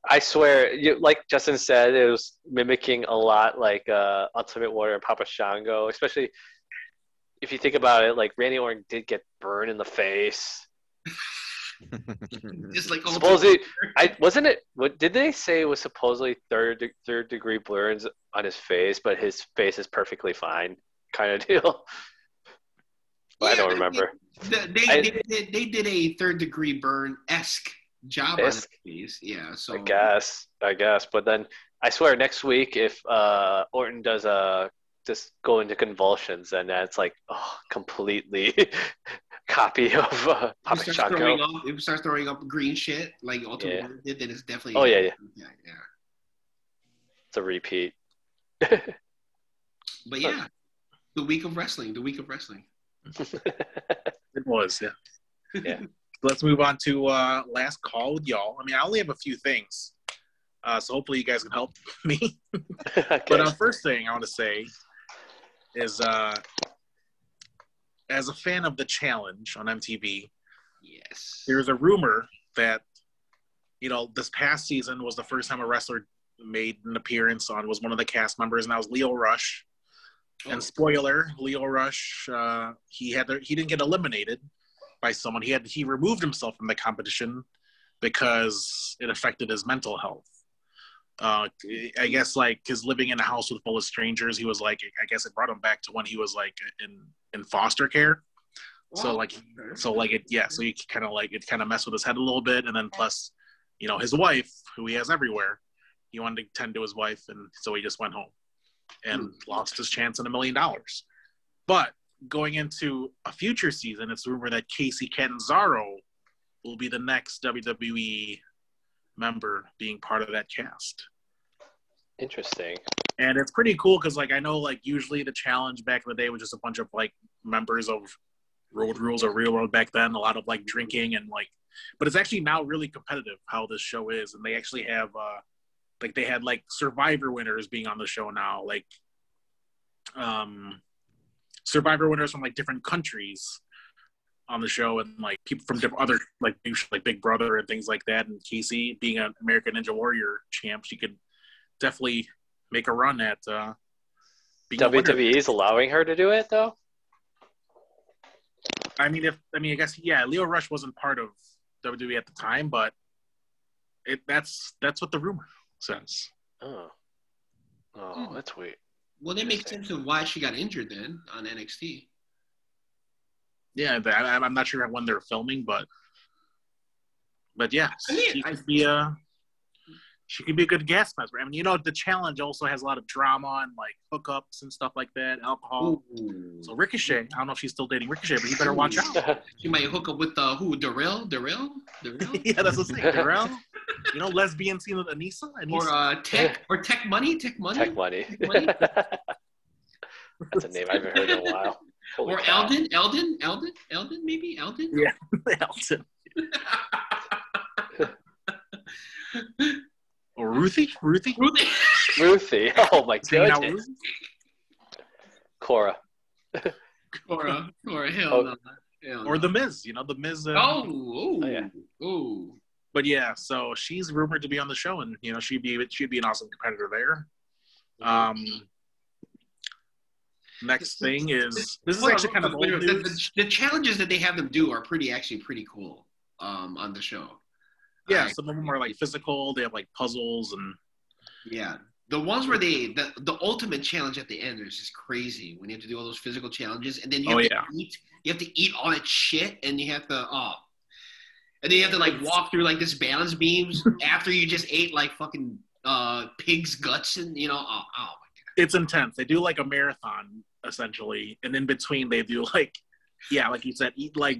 I swear, you, like Justin said, it was mimicking a lot like uh, Ultimate Warrior and Papa Shango, especially if you think about it. Like Randy Orton did get burned in the face. Just like Supposedly, I wasn't it. What did they say it was supposedly third de- third degree burns on his face, but his face is perfectly fine, kind of deal. I don't remember. They, they, I- they, they, they did a third degree burn esque job on Esque. face. Yeah. So I guess, I guess. But then I swear, next week if uh, Orton does a just go into convulsions, and that's like oh, completely copy of uh, Papa he starts throwing up, if he starts throwing up green shit like Ultimate Yeah. Did, then it's definitely. Oh yeah, yeah, yeah, yeah. it's a repeat. But yeah, the week of wrestling. The week of wrestling. It was, yeah. Yeah. Let's move on to uh, last call with y'all. I mean, I only have a few things, uh, so hopefully you guys can help me. okay. But uh, first thing I want to say is, uh, as a fan of the challenge on MTV, Yes. there's a rumor that you know this past season was the first time a wrestler made an appearance on was one of the cast members, and that was Lio Rush. Oh, And spoiler, Lio Rush, uh, he had to, he didn't get eliminated by someone. He had he removed himself from the competition because it affected his mental health. Uh, I guess like his living in a house with full of strangers, he was like, I guess it brought him back to when he was like in in foster care. So like so like it yeah so he kind of like it kind of messed with his head a little bit. And then plus you know his wife who he has everywhere he wanted to tend to his wife. And so he just went home and lost his chance in a million dollars. But going into a future season it's rumored that kacy catanzaro will be the next wwe member being part of that cast. Interesting. and it's pretty cool because like i know like usually the challenge back in the day was just a bunch of like members of road rules or real world back then a lot of like drinking and like but it's actually now really competitive how this show is and they actually have uh like they had like survivor winners being on the show now like um survivor winners from like different countries on the show and like people from different other like like big brother and things like that and kacy being an american ninja warrior champ she could definitely make a run at uh. WWE is allowing her to do it though. I mean, if I mean, I guess yeah, Lio Rush wasn't part of WWE at the time, but it that's that's what the rumor. Since. Oh, oh, Hmm. that's weird. Well, that makes sense of why she got injured then on NXT. Yeah, th- I, I'm not sure when they're filming, but but yeah, I mean, she I- could be a she could be a good guest member. I mean, you know, the challenge also has a lot of drama and like hookups and stuff like that, alcohol. Ooh. So Ricochet, I don't know if she's still dating Ricochet, but you better watch out. She might hook up with uh, who? Darrell? Darrell? Darrell? yeah, that's what I'm saying. Darrell, you know, lesbian scene with Anissa. Anissa. or uh, Tech? Or Tech Money? Tech Money? Tech money. Tech Money? That's a name I haven't heard in a while. Holy Or cow. Eldon? Eldon? Eldon? Eldon? Maybe Eldon? Yeah. Elton. Or Ruthie, Ruthie. Ruthie? Ruthie. Oh my Hanging out with goodness. Ruthie? Cora. or uh, or hell Oh. no. Hell Or the Miz. You know, the Miz. Uh, Oh, ooh, Oh, yeah. ooh. But yeah, so she's rumored to be on the show, and you know she'd be she'd be an awesome competitor there. Um, next thing is this is Hold on, actually kind of old wait, the, the, the challenges that they have them do are pretty actually pretty cool um, on the show. Yeah, I- some of them are like physical. They have like puzzles and yeah. The ones where they the, the ultimate challenge at the end is just crazy when you have to do all those physical challenges and then you have Oh, to yeah. eat you have to eat all that shit and you have to oh and then you have to like walk through like this balance beams after you just ate like fucking uh pig's guts and you know oh, oh it's intense. They do like a marathon essentially, and in between they do like yeah, like you said, eat like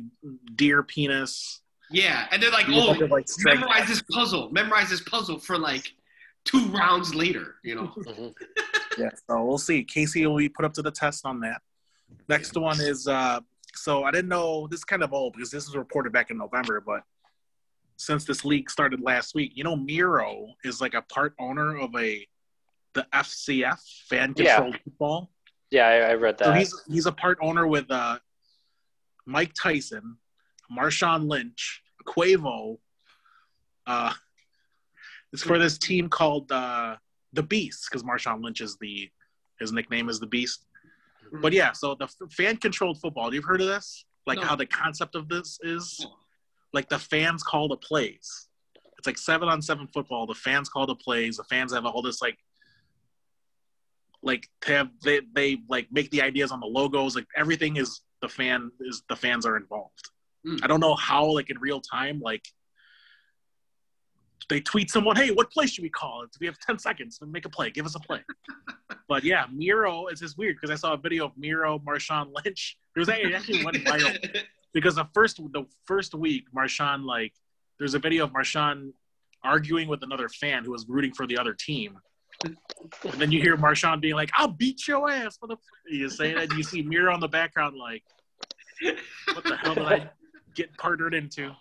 deer penis. Yeah and they're like do a oh bunch of, like strength. memorize this puzzle memorize this puzzle for like two rounds later you know Mhm. Yeah, so we'll see. Kacy will be put up to the test on that. Next one is uh so I didn't know this is kind of old because this was reported back in November, but since this league started last week, you know Miro is like a part owner of a the FCF fan controlled football. Yeah, I, I read So that. he's he's a part owner with uh Mike Tyson, Marshawn Lynch, Quavo. Uh it's for this team called uh the Beast, because Marshawn Lynch is the his nickname is the Beast. But yeah, so the fan controlled football. You've heard of this? Like No. how the concept of this is like the fans call the plays. It's like seven on seven football. The fans call the plays. The fans have all this like like they have they they like make the ideas on the logos. Like everything is the fan is the fans are involved. Mm. I don't know how like in real time like they tweet someone, hey, what play should we call? It's, we have 10 seconds to make a play. Give us a play. but yeah, Miro is just weird because I saw a video of Miro, Marshawn Lynch. There was it actually went viral because the first the first week, Marshawn like there's a video of Marshawn arguing with another fan who was rooting for the other team. And then you hear Marshawn being like, "I'll beat your ass for the." You say that, you see Miro in the background like, "What the hell did I get partnered into?"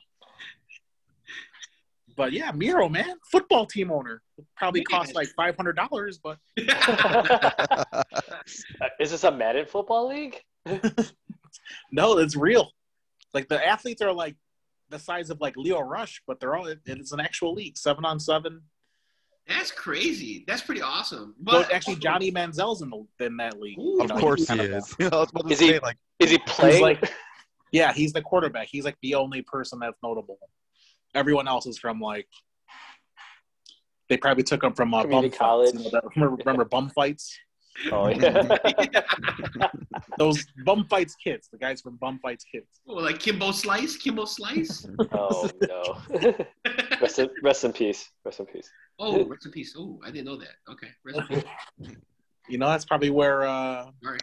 But yeah, Miro, man, football team owner. Probably cost like five hundred dollars, but Uh, Is this a Madden football league? no, it's real. Like the athletes are like the size of like Lio Rush, but they're all. It's an actual league, seven on seven. That's crazy. That's pretty awesome. But But actually, Johnny Manziel's in the in that league. Ooh. Of You know, course he kind of is. I was about to Is he- say, like, Is he playing? like- Yeah, he's the quarterback. He's like the only person that's notable. Everyone else is from like they probably took him from uh, bum Community fights. college. You know, remember, remember bum fights? oh yeah. Those bum fights kids, the guys from bum fights kids. oh, like Kimbo Slice, Kimbo Slice. oh no. rest, in, rest in peace. Rest in peace. oh, rest in peace. Oh, I didn't know that. Okay, rest in peace. You know, that's probably where. uh Sorry.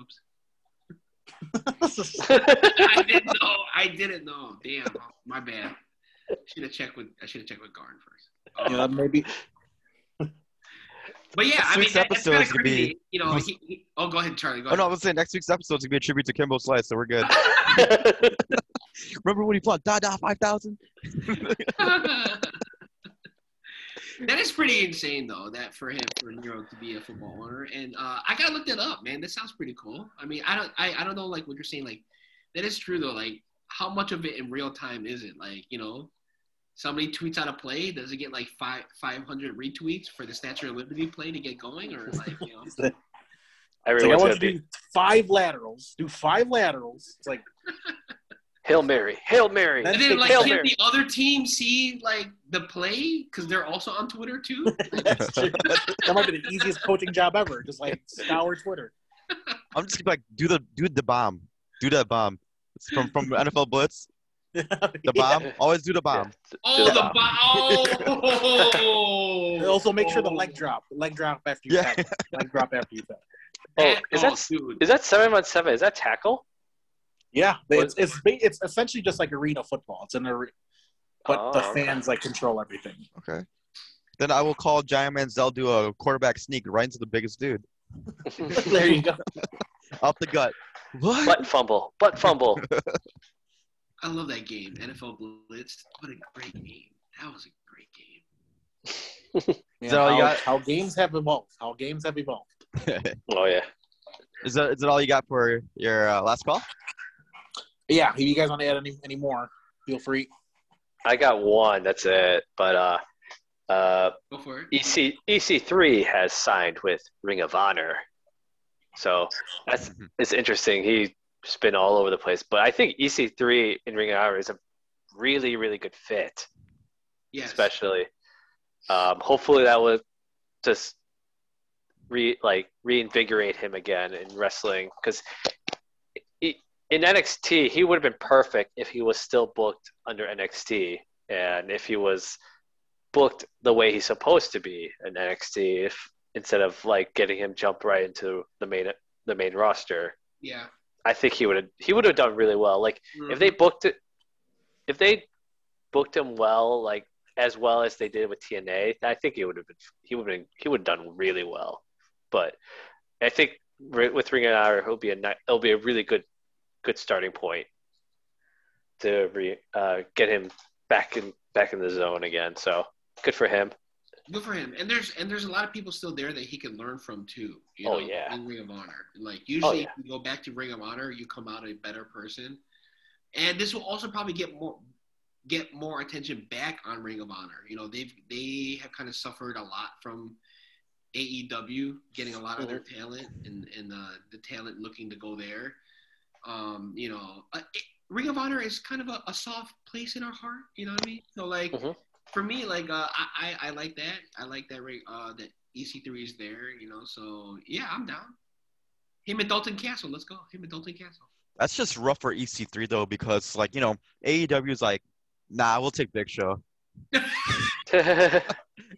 Oops. I didn't know. I didn't know. Damn, my bad. Should have checked with. I should have checked with Garn first. know, maybe But yeah, I Next mean, week's that, that's episode kind is of gonna be- You know, he, he, oh, go ahead, Charlie. Go oh no, I ahead. was saying next week's episode is gonna be a tribute to Kimbo Slice, so we're good. Remember when he fought Da five thousand? That is pretty insane, though. That for him, for Miro to be a football owner, and uh, I gotta look that up, man. That sounds pretty cool. I mean, I don't, I, I don't know, like what you're saying. Like, that is true, though. Like, how much of it in real time is it? Like, you know, somebody tweets out a play, does it get like five, five hundred retweets for the Statue of Liberty play to get going, or like, you know? it's like, I want gonna you to be do five laterals. Do five laterals. It's like Hail Mary, Hail Mary. And then, like, Hail can Mary. the other team see like the play because they're also on Twitter too? That's true. that might be the easiest coaching job ever. Just like scour Twitter. I'm just gonna like, do the do the bomb, do that bomb. It's from from NFL Blitz. The bomb. Always do the bomb. Yeah. Oh, Do the that. bo- oh. Also, make sure the leg oh. drop. Leg drop after you Yeah. tap. Leg drop after you tap. Oh, That- is oh, that dude. is that seven on seven? Is that tackle? Yeah, it's it's it's essentially just like arena football. It's an arena, but Oh, the okay. fans like control everything. Okay. Then I will call Giant Manziel do a quarterback sneak right into the biggest dude, there you go. up the gut. What? butt fumble, butt fumble. I love that game, NFL Blitz. What a great game. That was a great game. Man, that all you how, got? how games have evolved. How games have evolved. Oh yeah. is that is that all you got for your uh, last call? Yeah, if you guys want to add any any more, feel free. I got one. That's it. But uh, uh, Go for it. EC EC3 has signed with Ring of Honor, so that's Mhm. it's interesting. He's been all over the place, but I think EC3 in Ring of Honor is a really really good fit, Yes. especially. Um, hopefully that will just re like reinvigorate him again in wrestling because in NXT he would have been perfect if he was still booked under NXT and if he was booked the way he's supposed to be in NXT if instead of like getting him jump right into the main the main roster Yeah. I think he would have he would have done really well like Mm-hmm. if they booked it if they booked him well like as well as they did with TNA I think he would have been he would have been he would have done really well but I think with Ring of Honor it'll be a it'll be a really good good starting point to re, uh, get him back in back in the zone again so good for him Good for him. And there's and there's a lot of people still there that he can learn from too. You Oh, yeah. In Ring of Honor, like usually yeah. if you go back to Ring of Honor, you come out a better person. And this will also probably get more get more attention back on Ring of Honor. You know, they've they have kind of suffered a lot from AEW getting a lot of their talent and and uh, the talent looking to go there. Um, you know, uh, it, Ring of Honor is kind of a, a soft place in our heart. You know what I mean? So like Mhm. for me, like uh, I, I I like that. I like that. Ring uh, that EC3 is there. You know, so yeah, I'm down. Him and Dalton Castle. Let's go. Him and Dalton Castle. That's just rough for EC3 though, because like you know AEW is like, nah, we'll take Big Show.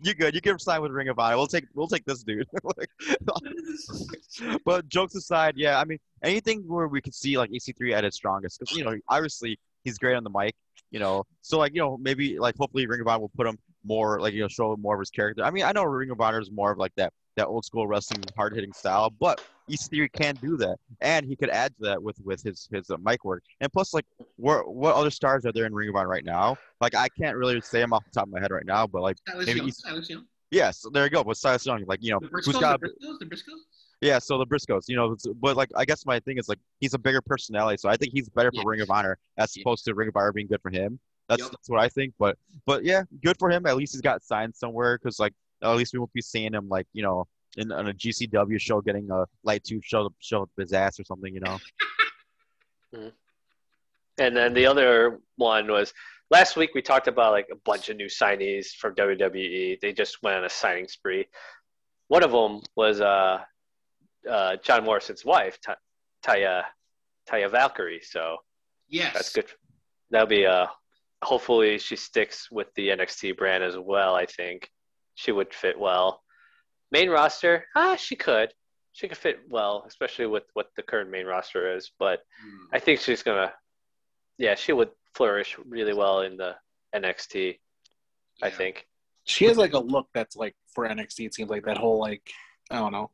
You good? You can sign with Ring of Honor. We'll take we'll take this dude. But jokes aside, yeah, I mean anything where we could see like EC3 at its strongest, because you know obviously he's great on the mic, you know. So like you know maybe like hopefully Ring of Honor will put him more like you know show more of his character. I mean I know Ring of Honor is more of like that that old school wrestling hard hitting style, but EC3 can do that, and he could add to that with with his his uh, mic work. And plus like where what other stars are there in Ring of Honor right now? Like I can't really say them off the top of my head right now, but like Silas Maybe Young. he's- Silas Young. yes, there you go. With Silas Young, like you know The who's Briscoes. got The Briscoes. The Briscoes. yeah, so the Briscoes, you know, but like I guess my thing is like he's a bigger personality, so I think he's better for Yeah. Ring of Honor as Yeah. opposed to Ring of Honor being good for him. That's Yep. that's what I think. But but yeah, good for him. At least he's got signed somewhere because like at least we won't be seeing him like you know in on a GCW show getting a light tube show show up his ass or something. You know. And then the other one was last week we talked about like a bunch of new signees from WWE. They just went on a signing spree. One of them was uh, uh, John Morrison's wife, Ta- Taya Taya Valkyrie. So Yes. that's good. That'll be uh, hopefully she sticks with the NXT brand as well. I think she would fit well. Main roster, ah, she could. She could fit well, especially with what the current main roster is. But Mm. I think she's gonna, yeah, she would flourish really well in the NXT. I think. She has like a look that's like for NXT. It seems like that whole like I don't know.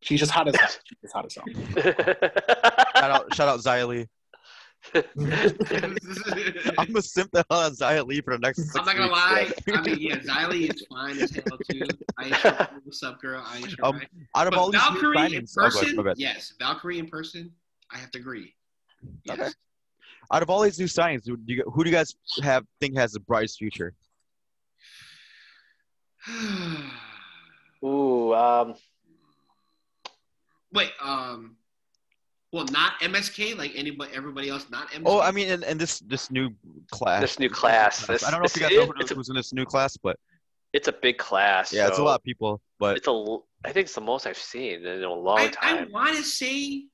She's just hot as hell. She's just hot as hell. shout out shout out Xia Li. I'm gonna simp the hell out of Xia Li for the next. Six I'm not gonna weeks. lie. I mean, yeah, Xia Li is fine as hell too. Aisha, what's up, girl? Aisha, Um, right? Out of all But these new Valkyrie in signings, oh, ahead, person, yes, Valkyrie in person, I have to agree. Yes. Okay. out of all these new signings, who do you, who do you guys have think has the brightest future? Ooh, um, Wait, um, Well, not MSK, like anybody, everybody else, not MSK. Oh, I mean, and, and this this new class. This new class. This- I don't know if you this guys know is- who it's a- who's in this new class, but It's a big class. yeah, it's a lot of people. But It's a. l- I think it's the most I've seen in a long I, I want to say,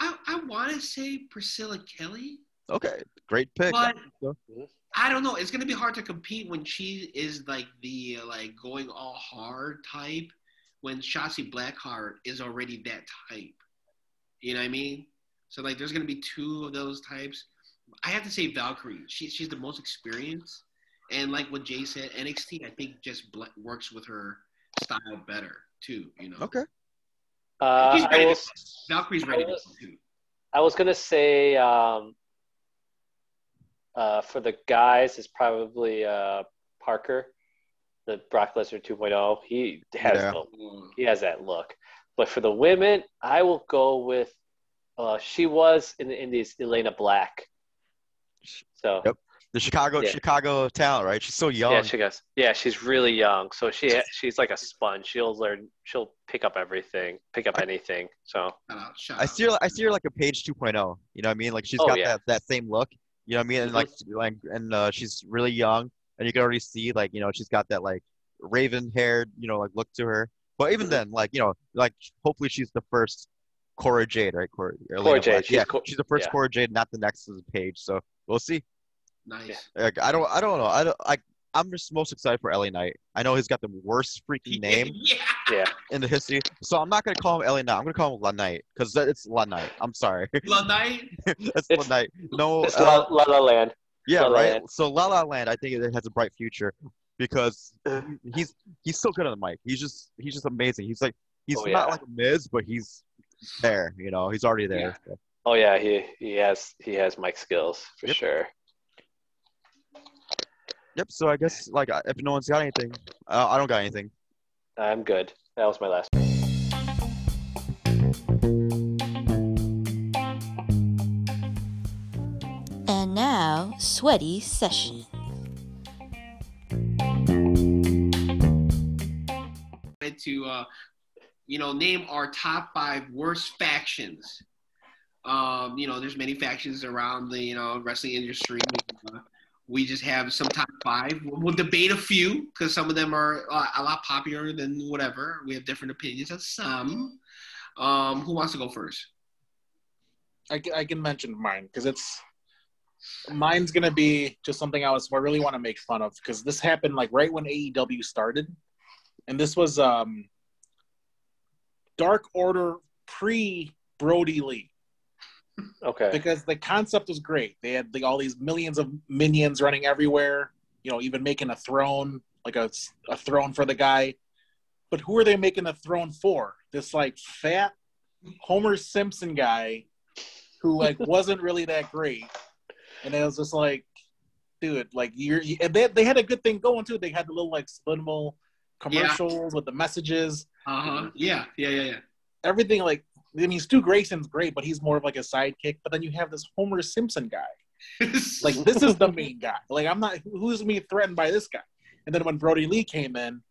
I, I want to say Priscilla Kelly, okay, great pick. but I don't know. It's gonna be hard to compete when she is like the uh, like going all hard type. When Shotzi Blackheart is already that type, you know what I mean? So like, there's gonna be two of those types. I have to say Valkyrie. She, she's the most experienced, and like what Jay said, NXT I think just bl- works with her style better too. You know. Okay. Uh, She's I ready to. Valkyrie's ready to too. I was gonna say um, uh, for the guys, it's probably uh, Parker, the Brock Lesnar 2.0. He has Yeah. the, he has that look. But for the women, I will go with. Uh, she was in the Indies, Elayna Black. So Yep. The Chicago Yeah. Chicago talent, right? She's so young. yeah, she goes. Yeah, she's really young. So she she's like a sponge. She'll learn. She'll pick up everything. Pick up anything. So Shout I see her. I see her like a Paige 2.0. You know what I mean? Like she's Oh, got yeah. that, that same look. You know what I mean? And like like and uh, she's really young, and you can already see like you know she's got that like raven haired you know like look to her. But even Mhm. then, like you know, like hopefully she's the first Cora Jade, right? Cora, Cora Jade, she's yeah, Co- she's the first yeah. Cora Jade, not the next Paige. So we'll see. Nice. Like, I don't, I don't know. I don't, I, I'm just most excited for LA Knight. I know he's got the worst freaking name yeah. yeah, in the history, so I'm not gonna call him LA Knight. I'm gonna call him La Knight because it's La Knight. I'm sorry, La Night. that's La Knight. No, it's uh, La, La La Land. yeah, La La right. Land. So La La Land, I think it has a bright future because Uh. he's he's so good on the mic. He's just he's just amazing. He's like he's Oh, not like Miz, but he's there. You know, he's already there. So, Oh yeah, he he has he has mic skills for Yep. sure. Yep. So I guess like if no one's got anything, uh, I don't got anything. I'm good. That was my last. And now, Sweaty Session. To, uh, you know, name our top five worst factions. Um, you know, there's many factions around the, you know, wrestling industry. Uh, we just have some top five. We'll, we'll debate a few because some of them are uh, a lot popular than whatever. We have different opinions on some. Um, who wants to go first? I, I can mention mine because it's mine's gonna be just something I was I really want to make fun of because this happened like right when AEW started, and this was um Dark Order pre Brodie Lee Okay. because the concept was great. They had like, all these millions of minions running everywhere, you know, even making a throne like a a throne for the guy. But who are they making a throne for? This like fat Homer Simpson guy who like wasn't really that great, and it was just like, dude, like you're. You, and they they had a good thing going too. They had the little like subliminal commercials with the messages, Uh huh. Yeah, yeah, yeah, Yeah. everything. Like, I mean, Stu Grayson's great, but he's more of like a sidekick. But then you have this Homer Simpson guy. Like, this is the main guy. Like, I'm not. Who's me threatened by this guy? And then when Brodie Lee came in,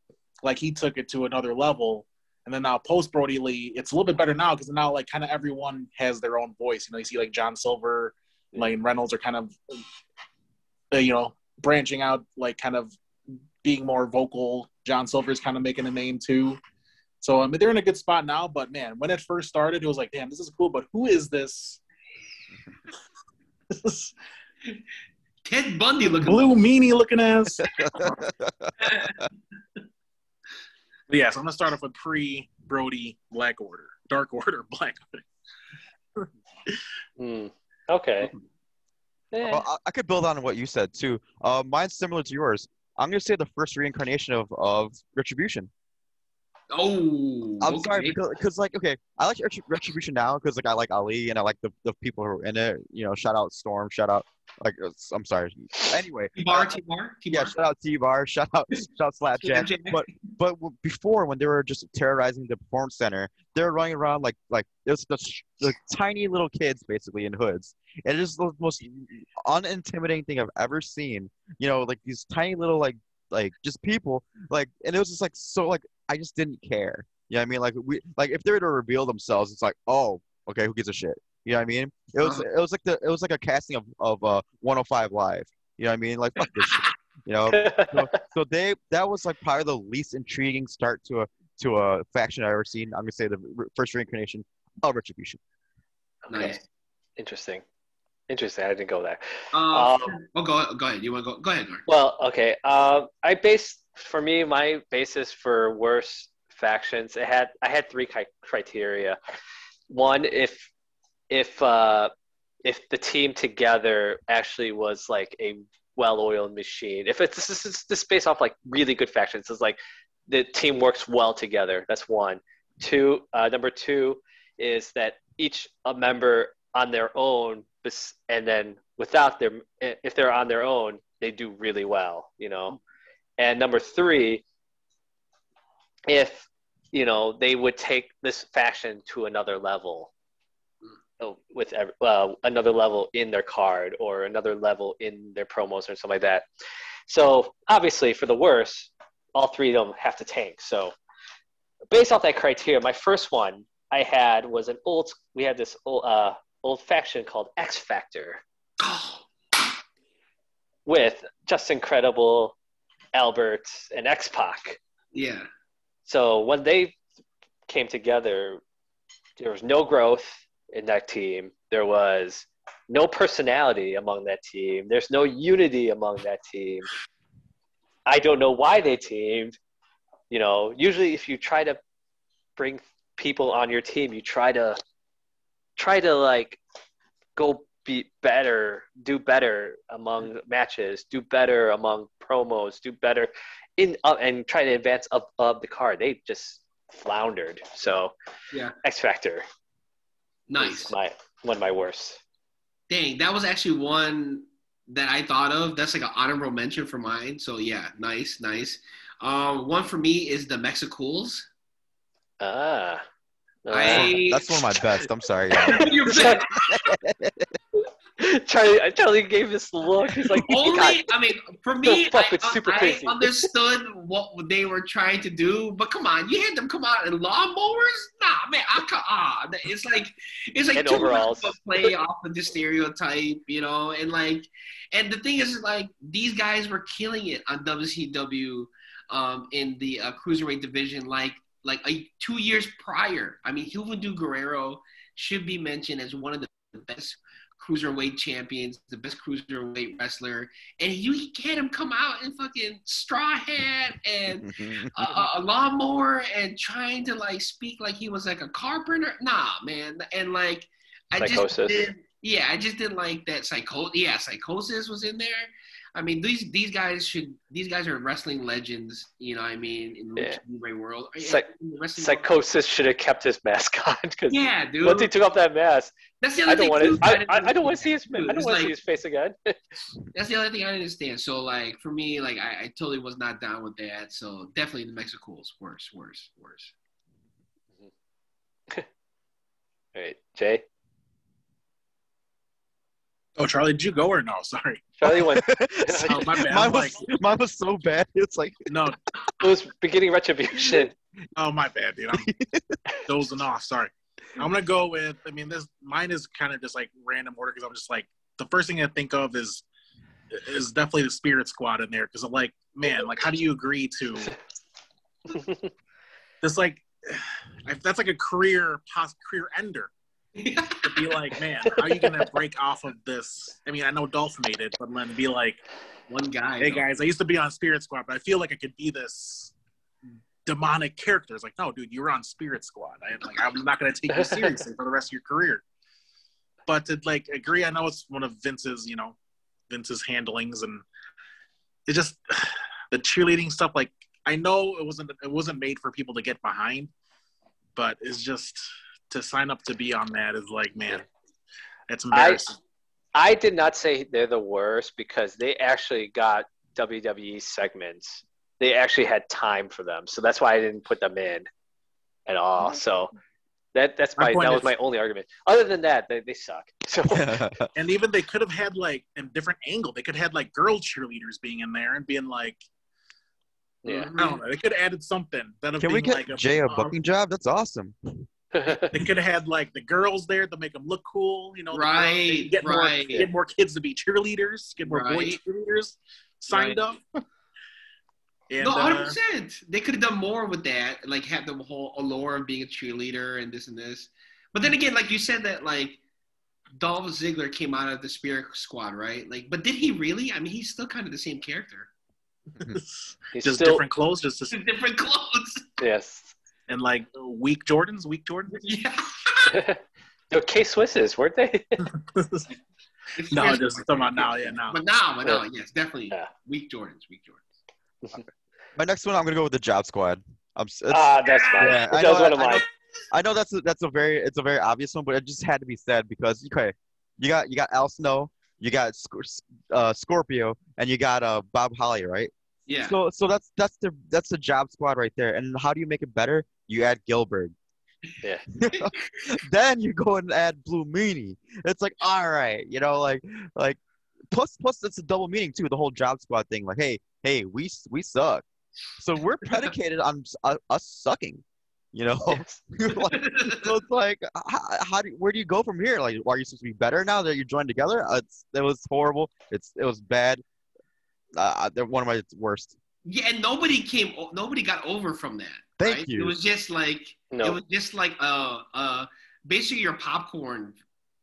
like he took it to another level. And then now post Brodie Lee, it's a little bit better now because now like kind of everyone has their own voice. You know, you see like John Silver, Lane Reynolds are kind of, you know, branching out, like kind of being more vocal. John Silver's kind of making a name too. So I mean, they're in a good spot now. But man, when it first started, it was like, damn, this is cool. But who is this? this Ted Bundy looking. blue meanie looking ass. But yeah, so I'm gonna start off with pre Brodie Black Order, Dark Order, Black Order. Hmm. Okay. Eh, Well, I, I could build on what you said too. Uh, mine's similar to yours. I'm gonna say the first reincarnation of, of Retribution. Oh, I'm okay. sorry because, like okay, I like Retribution now because like I like Ali and I like the, the people who are in it. You know, shout out Storm, shout out like uh, I'm sorry. Anyway, T-Bar, uh, T-Bar, yeah, T-Bar. shout out T Bar, shout out shout out. Slapjack. But but before when they were just terrorizing the performance center, they were running around like like it was the, the tiny little kids basically in hoods. And it is the most unintimidating thing I've ever seen. You know, like these tiny little like like just people like, and it was just like so like I just didn't care. You know what I mean? Like we like if they were to reveal themselves, it's like oh Okay, who gives a shit? You know what I mean? It was Uh-huh. it was like the it was like a casting of of uh 105 Live. You know what I mean? Like fuck this shit. You know, so, so they that was like probably the least intriguing start to a to a faction I've ever seen. I'm gonna say the re- first reincarnation of Retribution. Okay. Nice. Interesting. Interesting. I didn't go there. Uh, Um, oh, go go ahead. You want to go? Go ahead, Mark. Well, okay. Um, I based for me my basis for worst factions. It had I had three cri- criteria. One, if if uh, if the team together actually was like a well-oiled machine. If it's this is this, this based off like really good factions, it's like the team works well together. That's one. Two. Uh, number two is that each a member on their own, and then without their if they're on their own, they do really well. You know. And number three, if you know they would take this faction to another level uh, with uh, another level in their card or another level in their promos or something like that. So obviously, for the worst, all three of them have to tank. So based off that criteria, my first one I had was an old. We had this old, uh, old faction called X Factor Oh, with Justin Credible, Albert, and X Pac. yeah. So when they came together, there was no growth in that team. There was no personality among that team. There's no unity among that team. I don't know why they teamed. You know, usually if you try to bring people on your team, you try to try to like go be better, do better among matches, do better among promos, do better in uh, and try to advance up up the card. They just floundered. So Yeah. X Factor Nice. my one of my worst. Dang, that was actually one that I thought of. That's like an honorable mention for mine. So yeah, nice, nice. Um, one for me is the Mexicools. Ah. I- That's one of my best. I'm sorry. Charlie Charlie gave this look. He's like, Only, God, I mean, for me, I, I crazy. understood what they were trying to do, but come on, you had them come out in lawnmowers? Nah, man, I ca- ah, it's like it's like And too overalls. much of a play off of the stereotype, you know, and like, and the thing is, like, these guys were killing it on WCW, um, in the uh, cruiserweight division, like, like a, two years prior. I mean, Juventud Guerrero should be mentioned as one of the best cruiserweight champions, the best cruiserweight wrestler, and you had him come out in fucking straw hat and a, a, lawnmower and trying to like speak like he was like a carpenter. Nah, man, and like I just Psicosis. did, yeah, I just didn't like that psycho. Yeah, Psicosis was in there. I mean, these these guys should these guys are wrestling legends. You know, what I mean, in the Yeah. libre world. Psych- In the wrestling world. Psicosis should have kept his mask on because Yeah, dude. once he took off that mask, That's the other I don't thing Want to, I, I, I don't want to see his. I don't it's want to like- see his face again. That's the other thing I didn't understand. So like for me, like I, I totally was not down with that. So definitely the Mexicools, worse, worse, worse. All right, Jay. Oh, Charlie, did you go or no? Sorry. Charlie went. Oh, my bad. Mine I'm was mine was so bad. It's like No. It was beginning retribution. Oh, my bad, dude. I'm dozing off. Sorry. I'm gonna go with. I mean, this mine is kind of just like random order because I'm just like the first thing I think of is is definitely the Spirit Squad in there because I'm like, man, like how do you agree to this? Like, if that's like a career pos- career ender. To be like, man, how are you gonna break off of this? I mean, I know Dolph made it, but then be like, One guy. hey though. guys, I used to be on Spirit Squad, but I feel like I could be this demonic characters. Like, no, dude, you're on Spirit Squad. I like, I'm not gonna take you seriously for the rest of your career. But to like agree, I know it's one of Vince's, you know, Vince's handlings, and it just the cheerleading stuff. Like, I know it wasn't it wasn't made for people to get behind, but it's just to sign up to be on that is like, man, it's embarrassing. I did not say they're the worst because they actually got WWE segments. They actually had time for them, so that's why I didn't put them in at all. So that that's my, my that was is- my only argument. Other than that, they, they suck. So and even they could have had like a different angle. They could have had like girl cheerleaders being in there and being like, yeah, I don't know. They could have added something that have Can we get like Jay a um, booking job? That's awesome. They could have had like the girls there to make them look cool, you know. Right, get right. more get more kids to be cheerleaders, get more boy Right. cheerleaders signed up. And no, hundred uh, percent. They could have done more with that, like have the whole allure of being a cheerleader and this and this. But then again, like you said, that like Dolph Ziggler came out of the Spirit Squad, right? Like, but did he really? I mean, he's still kind of the same character, He's just still different clothes, just Just different clothes. yes. and like weak Jordans, weak Jordans. yeah. Yo, K Swisses, weren't they? No, just talking about now, yeah, now. But now, but now, yes, definitely Yeah. weak Jordans, weak Jordans. My next one, I'm gonna go with the Job Squad. I'm, it's, ah, that's fine. Yeah, I that know, one of I- I mine. I know that's a, that's a very it's a very obvious one, but it just had to be said because okay, you got you got Al Snow, you got Sc- uh, Scorpio, and you got uh, Bob Holly, right? Yeah. So so that's that's the that's the job squad right there. And how do you make it better? You add Gillberg. Yeah. then you go and add Blue Meanie. It's like all right, you know, like like plus plus it's a double meaning too. The whole job squad thing. Like hey hey we we suck. So we're predicated on s- uh, us sucking. You know. Like, so it's like, how, how do you, where do you go from here? Like, why are you supposed to be better now that you're joined together? Uh, It's it was horrible. It's it was bad. Uh, they're one of my worst. Yeah, and nobody came. Nobody got over from that. Thank right? you. It was just like it was just like uh uh basically your popcorn,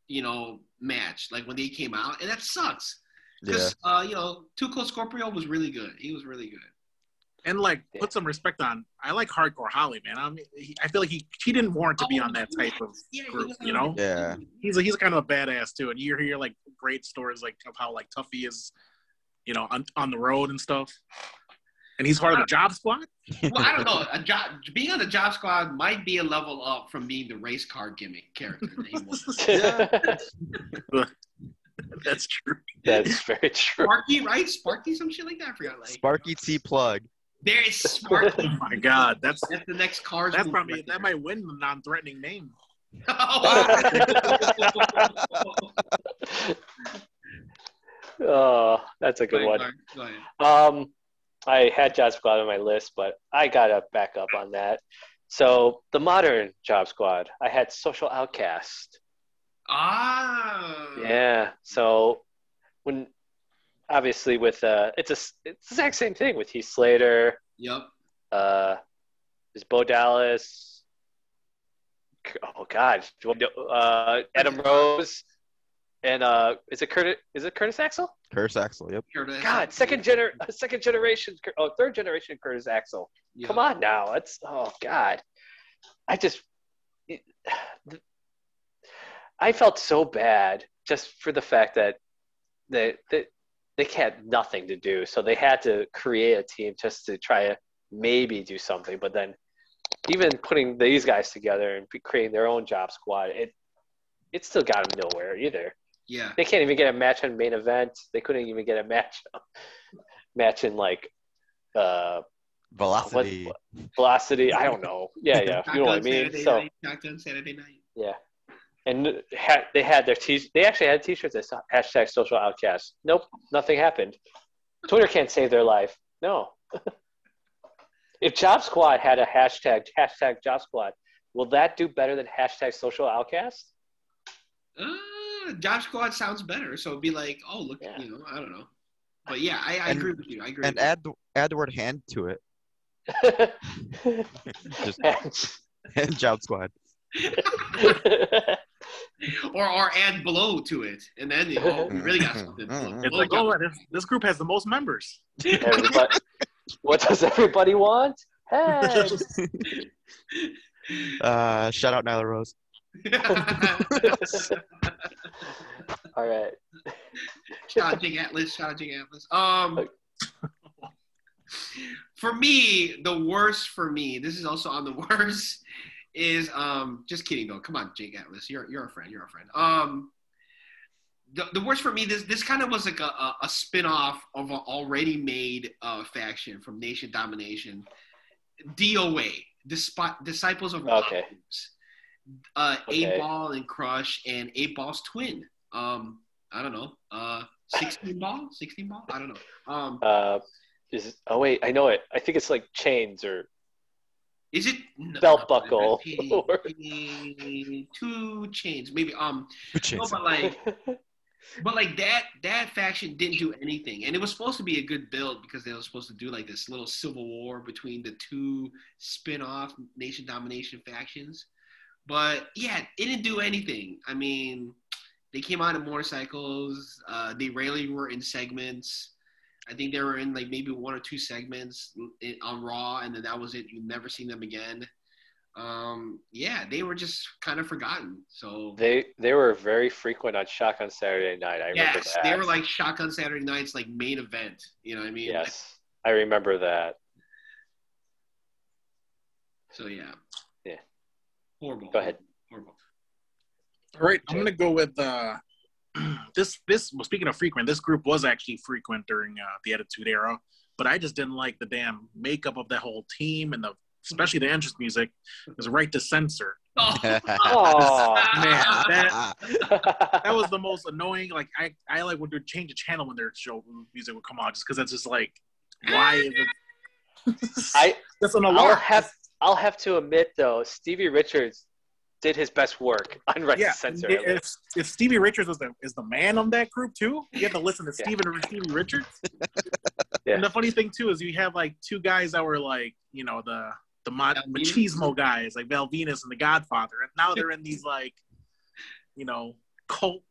you know, match like when they came out, and that sucks Yeah, because uh you know Tuco Scorpio was really good. He was really good. And like, Yeah. put some respect on. I like Hardcore Holly, man. I mean, he, I feel like he he didn't warrant to be on that type of group, you know. Yeah. He's a, he's kind of a badass too, and you hear like great stories like of how like tough he is, you know, on, on the road and stuff. And he's part of the job squad. Well, I don't know. A job being on the job squad might be a level up from being the race car gimmick character that he was. That's true. That's very true. Sparky, right? Sparky, some shit like that. I forgot. Like Sparky T plug. There is Sparky. Oh my god, that's That's the next cars. that's probably right that might win the non-threatening name. oh, that's a good Go one. Go ahead. Um, I had Job Squad on my list, but I gotta back up on that. So the modern Job Squad, I had Social Outcast. Ah. Yeah. So when obviously with uh, it's a it's the exact same thing with Heath Slater, Yep. uh, is Bo Dallas. Oh God, uh, Adam Rose, and uh, is it Curtis? Is it Curtis Axel? Curtis Axel. Yep. Curtis. God, second gener, second generation, oh, third generation Curtis Axel. Yep. Come on now, that's oh God. I just, it- I felt so bad just for the fact that they they they had nothing to do, so they had to create a team just to try to maybe do something. But then, even putting these guys together and creating their own job squad, it it still got them nowhere either. Yeah. They can't even get a match on main event. They couldn't even get a match match in like uh Velocity. what- velocity. I don't know. Yeah, yeah. You know what I mean? Saturday So night, Saturday night. yeah. And had, they had their t they actually had t-shirts that said hashtag social outcast. Nope, nothing happened. Twitter can't save their life. No. if Job Squad had a hashtag hashtag Job Squad, will that do better than hashtag social outcast? Uh, Job Squad sounds better. So it'd be like, oh, look, Yeah. you know, I don't know. But yeah, I, I And- agree with you. I agree. And with you. add the add the word hand to it. Just hand job squad. or or add below to it, and then you know, really got something. It's Below like, oh, this, this group has the most members. Everybody, what does everybody want? Hey. Uh, shout out Nyla Rose. All right. Shout out Jake Atlas. Shout out Jake Atlas. Um, for me, the worst for me. This is also on the worst. Is um, just kidding though. Come on, Jake Atlas. You're you're a friend. You're a friend. Um, the, the worst for me. This this kind of was like a, a, a spin off of an already made uh, faction from Nation Domination. DOA, Disp- Disciples of Okay. Uh, Okay. Eight Ball and Crush and Eight Ball's twin. Um, I don't know. Uh, 16 ball, 16 ball. I don't know. Um, Uh, is oh wait, I know it. I think it's like chains or Is it no, Belt buckle. P- P- two chains, maybe. Um, no, but like, but like that that faction didn't do anything, and it was supposed to be a good build because they were supposed to do like this little civil war between the two spin-off nation domination factions. But yeah, it didn't do anything. I mean, they came out in motorcycles. Uh, they rarely were in segments. I think they were in like maybe one or two segments on Raw, and then that was it. You've never seen them again. Um, yeah, they were just kind of forgotten. So they they were very frequent on Shotgun Saturday Night. I remember yes, that. they were like Shotgun Saturday Nights like main event. You know what I mean? yes, I remember that. So yeah. Yeah. Horrible. Go ahead. Horrible. All right, I'm gonna go with uh, this. This well, speaking of frequent, this group was actually frequent during uh, the Attitude Era, but I just didn't like the damn makeup of the whole team and the especially the entrance music. It was right to censor. Oh Man, that that was the most annoying. Like I, I like would change the channel when their show music would come on, just because that's just like, why is it? I that's an I'll have I'll have to admit though, Stevie Richards did his best work on Right yeah, to Censor. if, if Stevie Richards was the is the man on that group too, you have to listen to Yeah. Steven Stevie Richards. Yeah. And the funny thing too is you have like two guys that were like, you know, the the mod, machismo guys, like Val Venis and The Godfather, and now they're in these like, you know, cult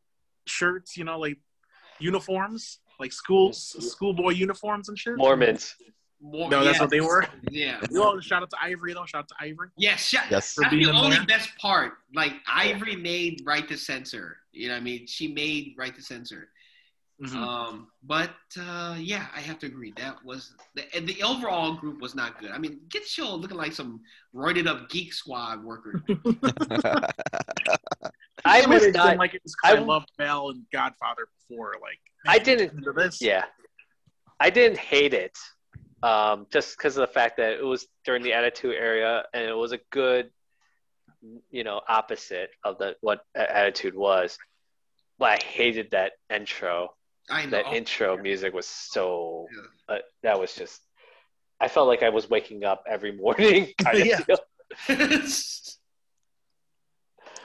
shirts, you know, like uniforms, like school mm-hmm. schoolboy uniforms and shit. Mormons. More, No, that's yeah. what they were. Yeah. You all shout out to Ivory though. Shout out to Ivory. Yes, shut, Yes. that's being the only there. best part. Like Ivory made right to censor. You know what I mean? She made right to censor. Mhm. Um, but uh, yeah, I have to agree. That was the, the overall group was not good. I mean, get show looking like some roided up geek squad worker. I Some was not like it just 'cause I, I- loved Val and Godfather before. Like I didn't- into this. Yeah, I didn't hate it, um, just because of the fact that it was during the Attitude Era, and it was a good, you know, opposite of the what Attitude was. But I hated that intro. I know. That intro music was so. Yeah. Uh, that was just. I felt like I was waking up every morning. Kind of Yeah.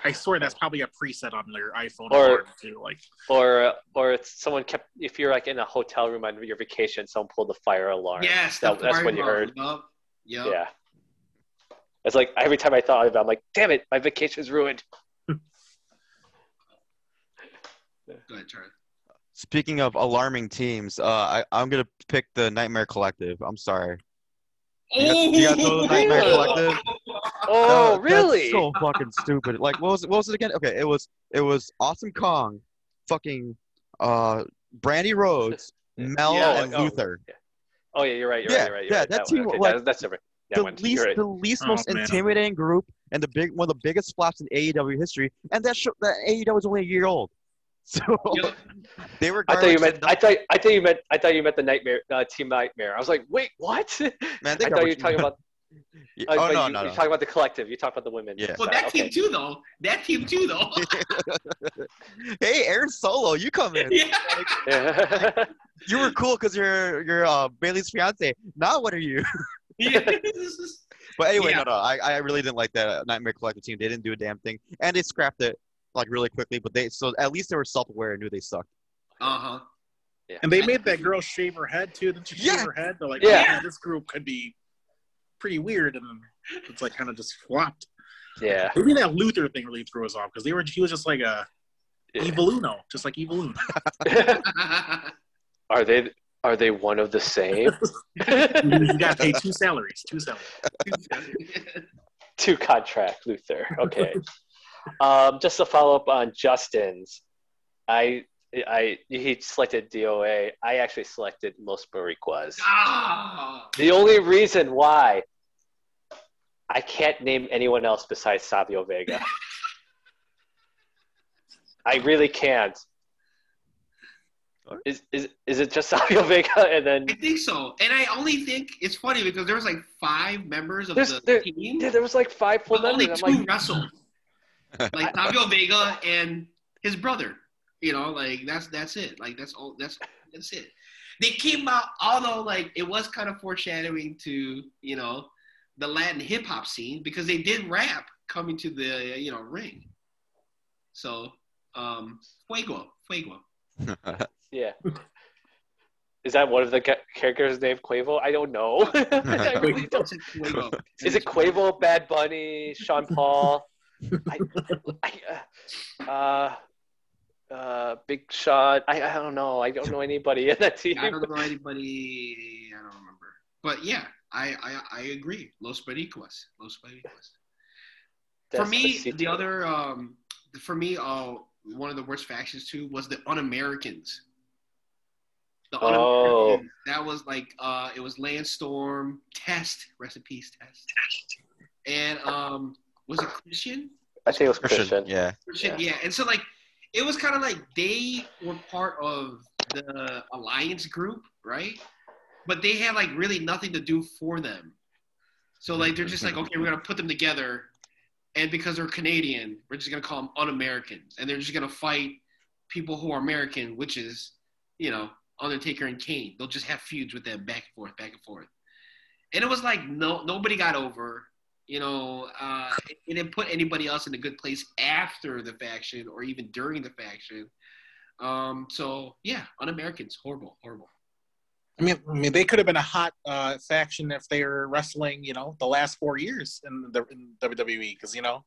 feel. I swear that's probably a preset on their iPhone Or- alarm too. Like or or it's someone kept if you're like in a hotel room on your vacation someone pulled the fire alarm yes, that, the that's when you heard alarm. Yup, yup. yeah it's like every time i thought of it i'm like damn it my vacation's ruined Go ahead, Charlie. Speaking of alarming teams, uh, I, I'm gonna pick the Nightmare Collective. I'm sorry. You guys- you guys know the Nightmare Collective? Oh Uh, really That's so fucking stupid. Like, what was it? What was it again? Okay, it was it was Awesome Kong, fucking uh, Brandi Rhodes, Mel, Yeah, and oh, Luther. oh yeah you're right you're Yeah, right you're right, you're yeah, right. that one, team, okay, like, that- that's different that the one least, right. the least Oh, most man. intimidating group, and the big one of the biggest flops in AEW history. And that show, that AEW was only a year old, so they were. I thought you garbage meant. I thought. I thought you meant. I thought you meant the nightmare uh, team nightmare. I was like, wait, what? Man, I thought you were talking about. Yeah, uh, oh no, you, no, you no. talking about the collective. You talk about the women. Yeah. Well, side, that okay. team too, though. That team too, though. hey, Aaron Solow, you come in. yeah. Yeah. You were cool because you're you're uh, Bailey's fiance. Now what are you? Yes. But anyway, Yeah. no, no, I, I really didn't like that Nightmare Collective team. They didn't do a damn thing, and they scrapped it like really quickly. But they so at least they were self-aware and knew they sucked. Uh huh. And they made that girl shave her head too. Didn't she Yeah. shave her head? They're like, Yeah. oh, man, this group could be pretty weird, and it's like kind of just flopped. yeah. Maybe that Luther thing really threw us off because they were he was just like a Yeah. evil Uno, just like evil Uno. Are they? Are they one of the same? you got to pay two salaries, two salaries. Two contract, Luther. Okay. um, just to follow up on Justin's, I, I, he selected DOA. I actually selected Los Boricuas. ah. The only reason why I can't name anyone else besides Savio Vega. I really can't. Is, is, is it just Savio Vega and then I think so, and I only think it's funny because there was like five members of There's- the there- team, yeah, there was like five full but only two I'm like, wrestled. like Fabio Vega and his brother. You know, like that's that's it. Like that's all. That's that's it. They came out, although like it was kind of foreshadowing to you know the Latin hip hop scene because they did rap coming to the you know ring. So, um, Fuego, Fuego. Yeah. Is that one of the characters named Quavo? I don't know. I really don't. Is it Quavo, Bad Bunny, Sean Paul? I, I, uh, uh, uh, Big Shot. I, I don't know. I don't know anybody in that team. I don't know anybody. I don't remember. But yeah, I I, I agree. Los Pericuas. Los Pericuas. For me, Despacito. the other um, for me, uh, one of the worst factions too was the Un-Americans. The Oh. Un-Americans. That was like uh, it was Lance Storm, Test, recipes in peace, Test, and um, was it Christian? I think it was Christian. Yeah. Christian, Yeah. yeah. And so like it was kind of like they were part of the alliance group, right? But they had like really nothing to do for them. So like they're just like, mm-hmm. okay, we're gonna put them together, and because they're Canadian, we're just gonna call them un-Americans, and they're just gonna fight people who are American, which is, you know, Undertaker and Kane. They'll just have feuds with them back and forth, back and forth. And it was like no nobody got over. You know, uh, it, it didn't put anybody else in a good place after the faction or even during the faction. Um, so yeah, un-Americans, horrible, horrible. I mean, I mean, they could have been a hot uh, faction if they were wrestling, you know, the last four years in the in WWE, because you know,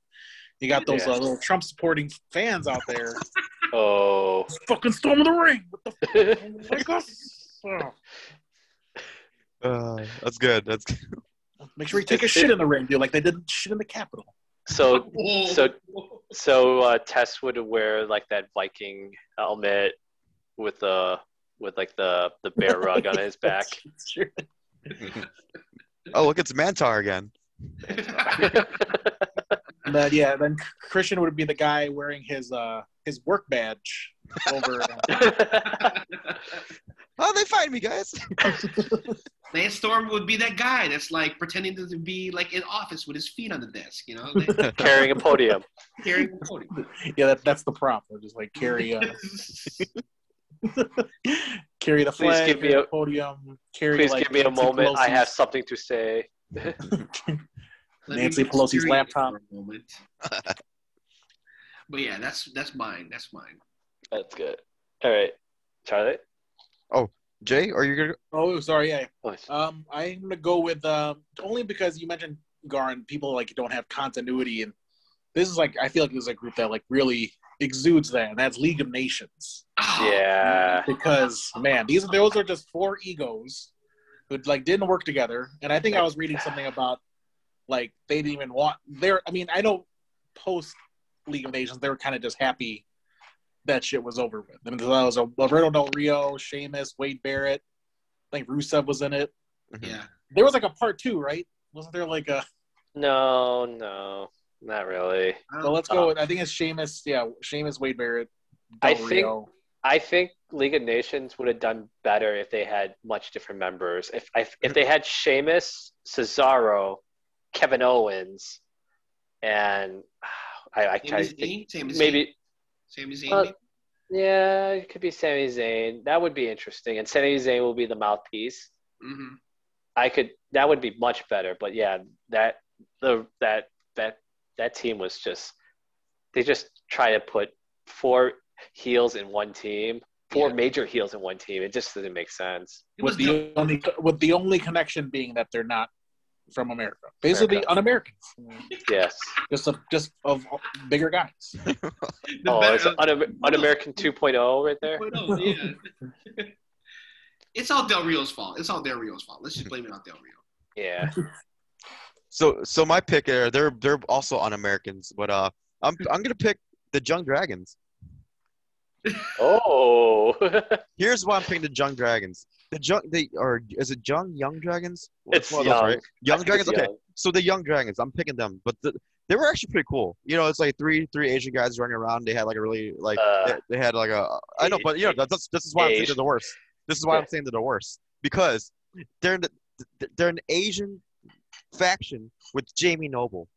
you got those Yeah. uh, little Trump supporting fans out there. Oh. Fucking storm of the ring. What the fuck? Oh. Uh, that's good. That's good. Make sure you take a shit in the ring, dude, like they did shit in the Capitol. so So- so uh, Test would wear like that Viking helmet with the with like the the bear rug on his back. Oh, look, it's Mantar again. And then, yeah, then Christian would be the guy wearing his uh his work badge over. uh, Oh, they find me, guys. Lance Storm would be that guy that's like pretending to be like in office with his feet on the desk, you know, like, Carrying a podium. carrying the podium. yeah, that, that's the prop. Or just like carry uh, carry the Please flag, give me carry a- podium, carry. Please like, give me a Nancy moment. I have something to say. Nancy Pelosi's serious laptop. for a moment. but yeah, that's that's mine. That's mine. That's good. All right, Charlie. Jay, are you gonna? Oh, sorry. Yeah. Oh, Um, I'm gonna go with um only because you mentioned Garin. People like don't have continuity, and this is like I feel like this is a group that like really exudes that, and that's League of Nations. Oh, Yeah. Because man, these those are just four egos who like didn't work together. And I think I was reading something about like they didn't even want. They're. I mean, I know post League of Nations, they were kind of just happy that shit was over with. I mean, that was a Alberto Del Rio, Sheamus, Wade Barrett. I think Rusev was in it. Mm-hmm. Yeah. There was like a part two, right? Wasn't there like a? No, no, not really. I Well, let's go. With, I think it's Sheamus. Yeah, Sheamus, Wade Barrett, Del I think- I think League of Nations would have done better if they had much different members. If if, if mm-hmm. they had Sheamus, Cesaro, Kevin Owens, and I, I Sami think Zayn? Maybe Sami Zayn. Uh, yeah, it could be Sami Zayn. That would be interesting, and Sami Zayn will be the mouthpiece. Mhm. I could that would be much better. But yeah, that the that that that team was just they just try to put four heels in one team, four Yeah. major heels in one team. It just didn't make sense. With the dope. only with the only connection being that they're not from America. Basically, America. un-Americans. Yes. Just of just of bigger guys. The Oh, better- it's un- un-American 2.0 right there. Oh, yeah. it's all Del Rio's fault. It's all Del Rio's fault. Let's just blame it on Del Rio. Yeah. So, so my pick there, they're they're also un-Americans, but uh, I'm I'm gonna pick the Young Dragons. Oh. Here's why I'm picking the Young Dragons. The Jung, they or is it Jung Young Dragons? It's those, Young. right? Young Dragons. Okay, Young. so the Young Dragons, I'm picking them, but the, they were actually pretty cool. You know, it's like three three Asian guys running around. They had like a really like Uh, they, they had like a I know, but you know that's this is why I'm saying they're the worst. This is why I'm saying they're the worst because they're the, they're an Asian faction with Jamie Noble.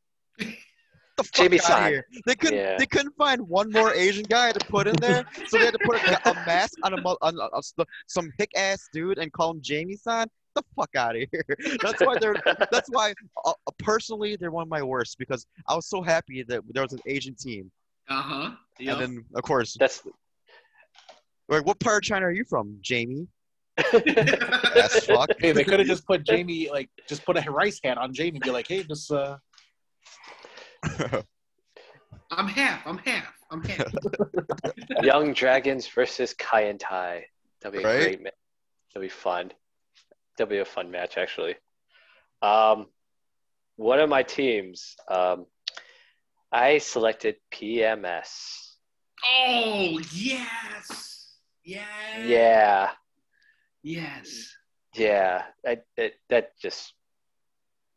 The fuck Jamie outta San. here. They couldn't. Yeah. They couldn't find one more Asian guy to put in there, so they had to put a, a mask on a, mo- on a, a- some hick ass dude and call him Jamie San. the fuck out of here. That's why they're. That's why uh, personally they're one of my worst because I was so happy that there was an Asian team, Uh huh. and then of course, That's like, what part of China are you from, Jamie? Ass fuck. Hey, they could have just put Jamie like just put a rice hat on Jamie, and be like, hey, just uh, I'm half. I'm half. I'm half. Young Dragons versus Kai En Tai. That'll be a Right? great match. That'll be fun. That'll be a fun match, actually. Um, one of my teams, um, I selected PMS. oh yes. Yes. Yeah, Yes. yeah. I, it, that just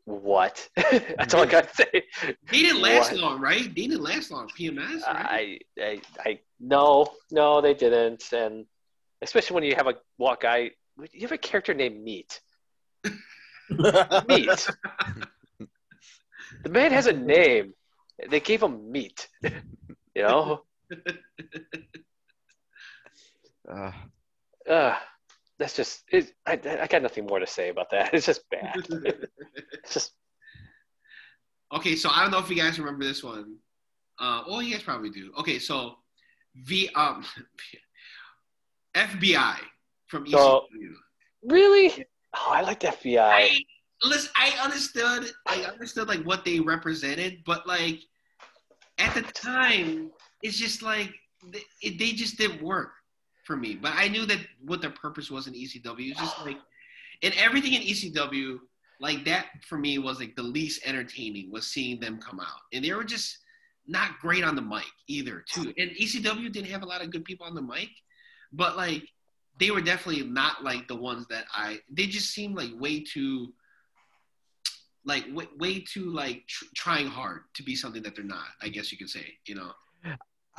what? That's all I got to say. They didn't last What? long, right? They didn't last long. PMS. Right? I, I, I, no, no, they didn't, and especially when you have a what guy, you have a character named Meat. Meat. the man has a name. They gave him meat. You know, Uh, uh, that's just. It, I, I got nothing more to say about that. It's just bad. It's just Okay, so I don't know if you guys remember this one. Uh, well, you guys probably do. Okay, so the um FBI from ECW. So- really. Oh, I like the FBI. I listen. I understood. I understood like what they represented, but like at the time, it's just like they, it, they just didn't work for me. But I knew that what their purpose was in ECW. It's just like, and everything in ECW, like that for me was like the least entertaining was seeing them come out, and they were just not great on the mic either, too. And ECW didn't have a lot of good people on the mic, but like they were definitely not like the ones that I. They just seemed like way too, like way, way too like tr- trying hard to be something that they're not. I guess you could say. You know.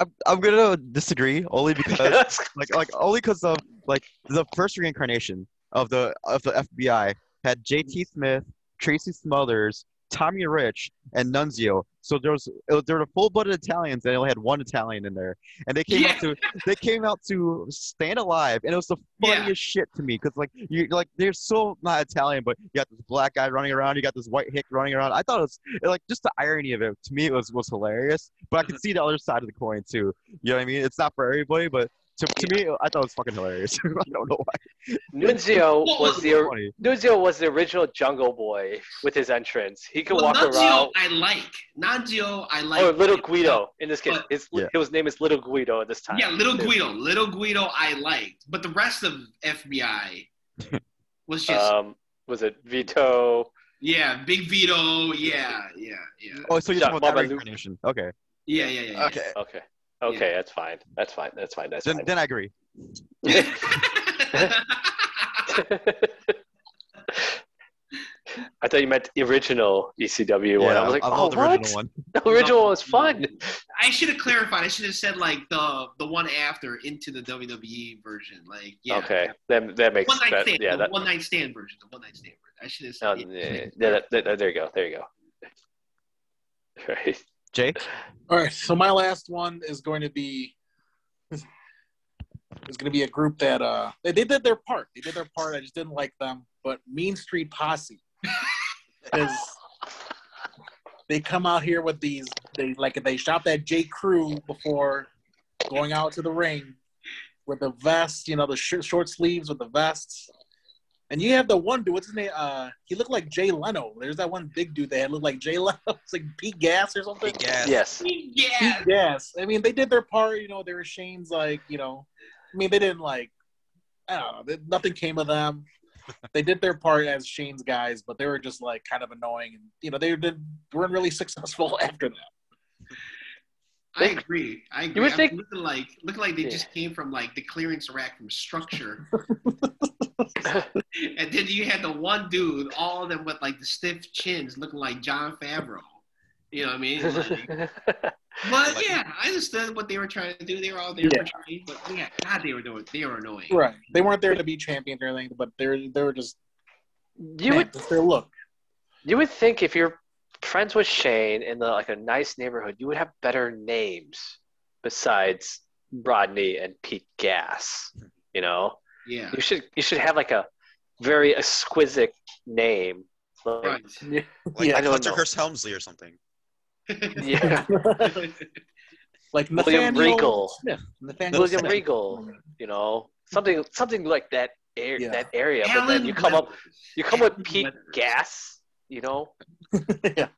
I'm, I'm gonna disagree only because like like only because of like the first reincarnation of the of the FBI had J.T. Smith, Tracy Smothers, Tommy Rich, and Nunzio. So there was there were full-blooded Italians, and they only had one Italian in there, and they came out to they came out to stand alive, and it was the Yeah. funniest shit to me because like you like they're so not Italian, but you got this black guy running around, you got this white hick running around. I thought it was like just the irony of it to me it was was hilarious, but I could mm-hmm. see the other side of the coin too. You know what I mean? It's not for everybody, but to, to me I thought it was fucking hilarious. I don't know why. Nunzio was was the Funny. Nunzio was the original Jungle Boy with his entrance. He could Well, walk Nunzio around. I like. Nunzio I like. Oh, Little Guido in this case. But- His, Yeah. his name is Little Guido at this time. Yeah, Little. Guido. Little Guido I liked, but the rest of FBI was just Um, was it Vito? yeah, Big Vito. Yeah, yeah, yeah, Oh, so you're Yeah, talking about that Babalu. reincarnation? Okay, yeah, yeah, yeah. okay. Okay. Okay, that's fine. That's fine. That's fine. That's Then, fine. then I agree. I thought you meant the original ECW one. I was like, I oh, the what? original one. The original was fun. I should have clarified. I should have said like the the one after into the WWE version. Like yeah. Okay, that that makes One night that, stand. yeah. the That, one night stand version. The one night stand version. I should have oh, said. yeah, yeah, that- that- there you go. There you go. Right. Jay, All right, so my last one is going to be is going to be a group that uh they, they did their part. They did their part. I just didn't like them. But Mean Street Posse is they come out here with these they like they shop that J Crew before going out to the ring with the vest, you know, the sh- short sleeves with the vests. And you have the one dude, what's his name? Uh, he looked like Jay Leno. There's that one big dude that looked like Jay Leno. It's like Pete Gas or something. Pete Gas. Yes. Yeah. Yes, I mean they did their part. You know, they were Shane's like, you know, I mean they didn't like, I don't know, they- nothing came of them. they did their part as Shane's guys, but they were just like kind of annoying, and you know they did weren't really successful after that. I agree. I agree. would I'm think- looking like looking like they Yeah. just came from like the clearance rack from Structure, and then you had the one dude, all of them with like the stiff chins, looking like Jon Favreau. You know what I mean? Like, but yeah, I understood what they were trying to do. They were all there Yeah. for training, but yeah, God, they were doing. They were annoying. Right, they weren't there to be champions or anything, but they're they were just you man, would just their look. you would think if you're friends with Shane in the like a nice neighborhood, you would have better names besides Rodney and Pete Gas. You know, Yeah. you should you should have like a very exquisite name. Like, Right. Like, Yeah, like I don't Hunter know. Hearst Helmsley or something. Yeah, like William Nathaniel Regal. Smith. Nathaniel William Smith. Regal. You know, something something like that air, Yeah. that area. but then you come up you come with Pete Weathers. Gas. You know, yeah,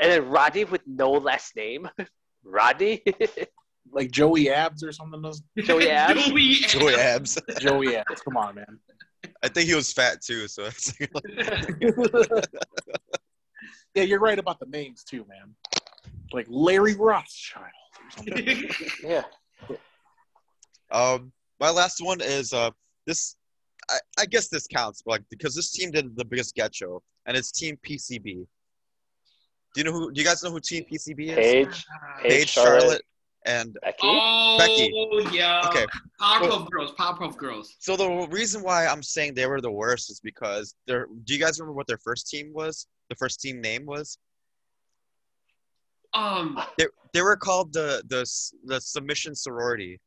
and then Rodney with no last name. Rodney, like Joey Abs or something. those- Joey Abs. Joey Joey Abs. Joey Abs. Come on, man. I think he was fat too, so yeah, you're right about the names too, man. Like Larry Rothschild or something. Yeah. Um, my last one is uh this. I, I guess this counts, but like because this team did the biggest get show, and it's Team PCB. Do you know who? Do you guys know who Team PCB is? Paige, Paige, Paige, Charlotte, Charlotte, and Becky. Oh, Becky. yeah. okay. Powerpuff Girls. Powerpuff Girls. So the reason why I'm saying they were the worst is because they're. Do you guys remember what their first team was? The first team name was. Um, They, they were called the the the submission sorority.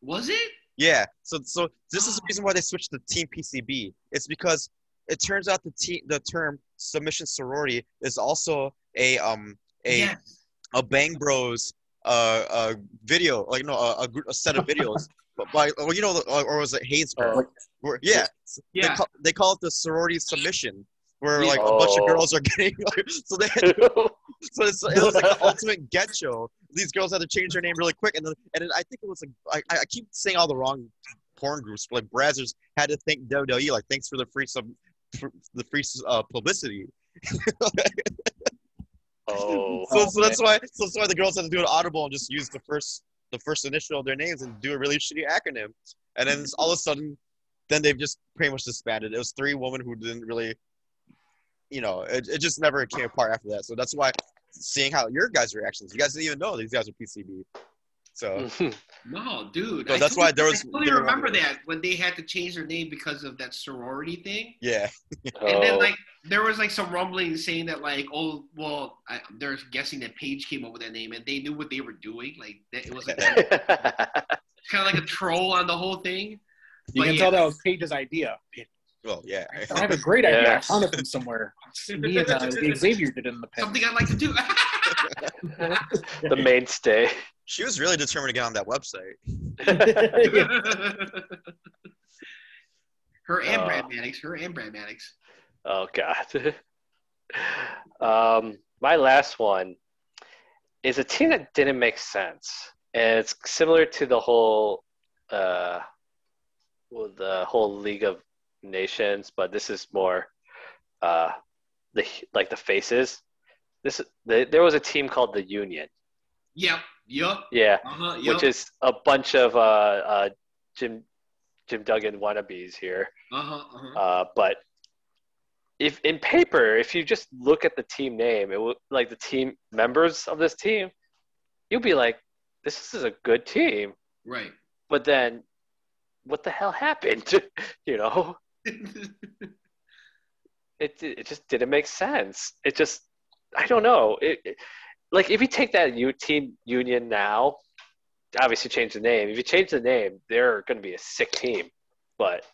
was it? Yeah. So so this is the reason why they switched to Team PCB. It's because it turns out the te- the term submission sorority is also a um a yes. a Bang Bros uh uh video like no a, a, a set of videos. But by or you know or was it Hayes. Where, yeah, They, Yeah. call, they call it the sorority submission, where Yeah. like a bunch of Oh. girls are getting so they so it's, it was like the ultimate get show. These girls had to change their name really quick, and then and then I think it was like I, I keep saying all the wrong porn groups, but like Brazzers had to thank WWE like thanks for the free sub the free uh, publicity. oh, So, so that's why so that's why the girls had to do an audible and just use the first the first initial of their names and do a really shitty acronym. And then all of a sudden, then they've just pretty much disbanded. It was three women who didn't really, you know, it, it just never came apart after that. So that's why seeing how your guys' reactions, you guys didn't even know these guys are PCB. So hmm. No, dude. So that's totally- why there was- I totally remember one that when they had to change their name because of that sorority thing. yeah, And then Oh. like there was like some rumbling saying that like oh well I, they're guessing that Paige came up with that name and they knew what they were doing like that it was like kind of like a troll on the whole thing. You But can yeah. tell that was Paige's idea. Well, yeah. I have a great idea. Yes. I found it from somewhere. Me and uh, Xavier did it in the past. Something I'd like to do. the mainstay. She was really determined to get on that website. her and Uh. Brad Maddox. Her and Brad Maddox. Oh God. um, my last one is a team that didn't make sense, and it's similar to the whole, uh, well, the whole League of Nations, but this is more, uh, the like the faces. This the, there was a team called the Union. Yep. Yep. Yeah, Uh-huh. Yep. which is a bunch of uh, uh, Jim Jim Duggan wannabes here. uh-huh. Uh-huh. Uh, but if in paper, if you just look at the team name, it would like the team members of this team, you'll be like, this is a good team. Right. But then, what the hell happened? you know, it it just didn't make sense. It just I don't know. It, it- like if you take that U team union now, obviously change the name. If you change the name, they're going to be a sick team. But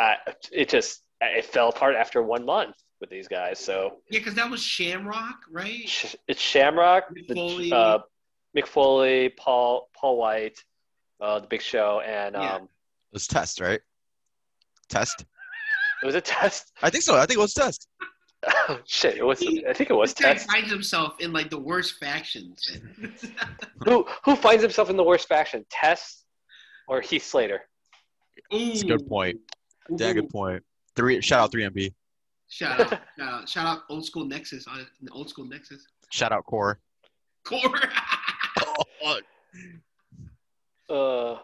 I, it just it fell apart after one month with these guys. So yeah, because that was Shamrock, right? Sh- it's Shamrock, McFoley, the, uh, Mick Foley, Paul Paul White, uh, the Big Show, and Yeah. um, It was test, right? Test. it was a test. I think so. I think it was test. Oh, shit, it was. I think it was This guy test. finds himself in like the worst factions. Who who finds himself in the worst faction? Test or Heath Slater? It's a good point. Yeah, good point. Three. Shout out 3MB. Shout out, shout out, shout out, old school Nexus on old school Nexus. Shout out Core. Core. Uh,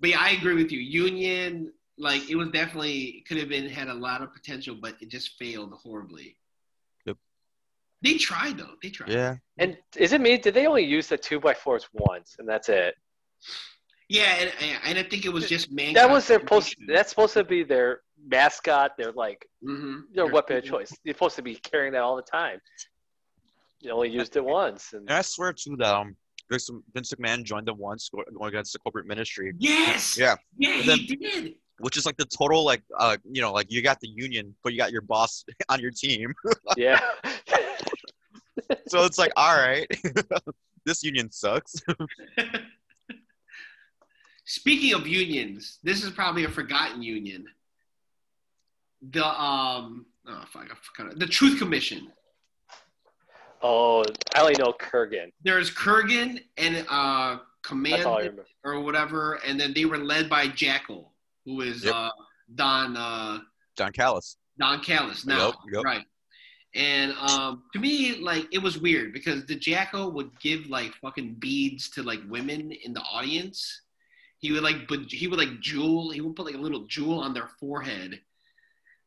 but yeah, I agree with you. Union, like it was definitely could have been had a lot of potential, but it just failed horribly. Yep. They tried though. They tried. Yeah. and is it me? Did they only use the two by fours once, and that's it? Yeah, and, and I think it was just man. That was their post. That's supposed to be their mascot. Their like hmm their weapon of choice. You're supposed to be carrying that all the time. You only used it once, and And I swear too that um, Vince Vince McMahon joined them once going against the corporate ministry. Yes. Yeah. Yeah, then- he did. Which is like the total like uh you know like you got the union, but you got your boss on your team. yeah. so it's like all right, this union sucks. Speaking of unions, this is probably a forgotten union. The um, oh fuck, I forgot the Truth Commission. oh, I only know Kurgan. There's Kurgan and uh, That's Command or whatever, and then they were led by Jackal, who is Yep. uh, Don uh, Don Callis. Don Callis now, Yep, yep. right? And um, to me, like it was weird because the Jackal would give like fucking beads to like women in the audience. He would like, but he would like jewel. He would put like a little jewel on their forehead,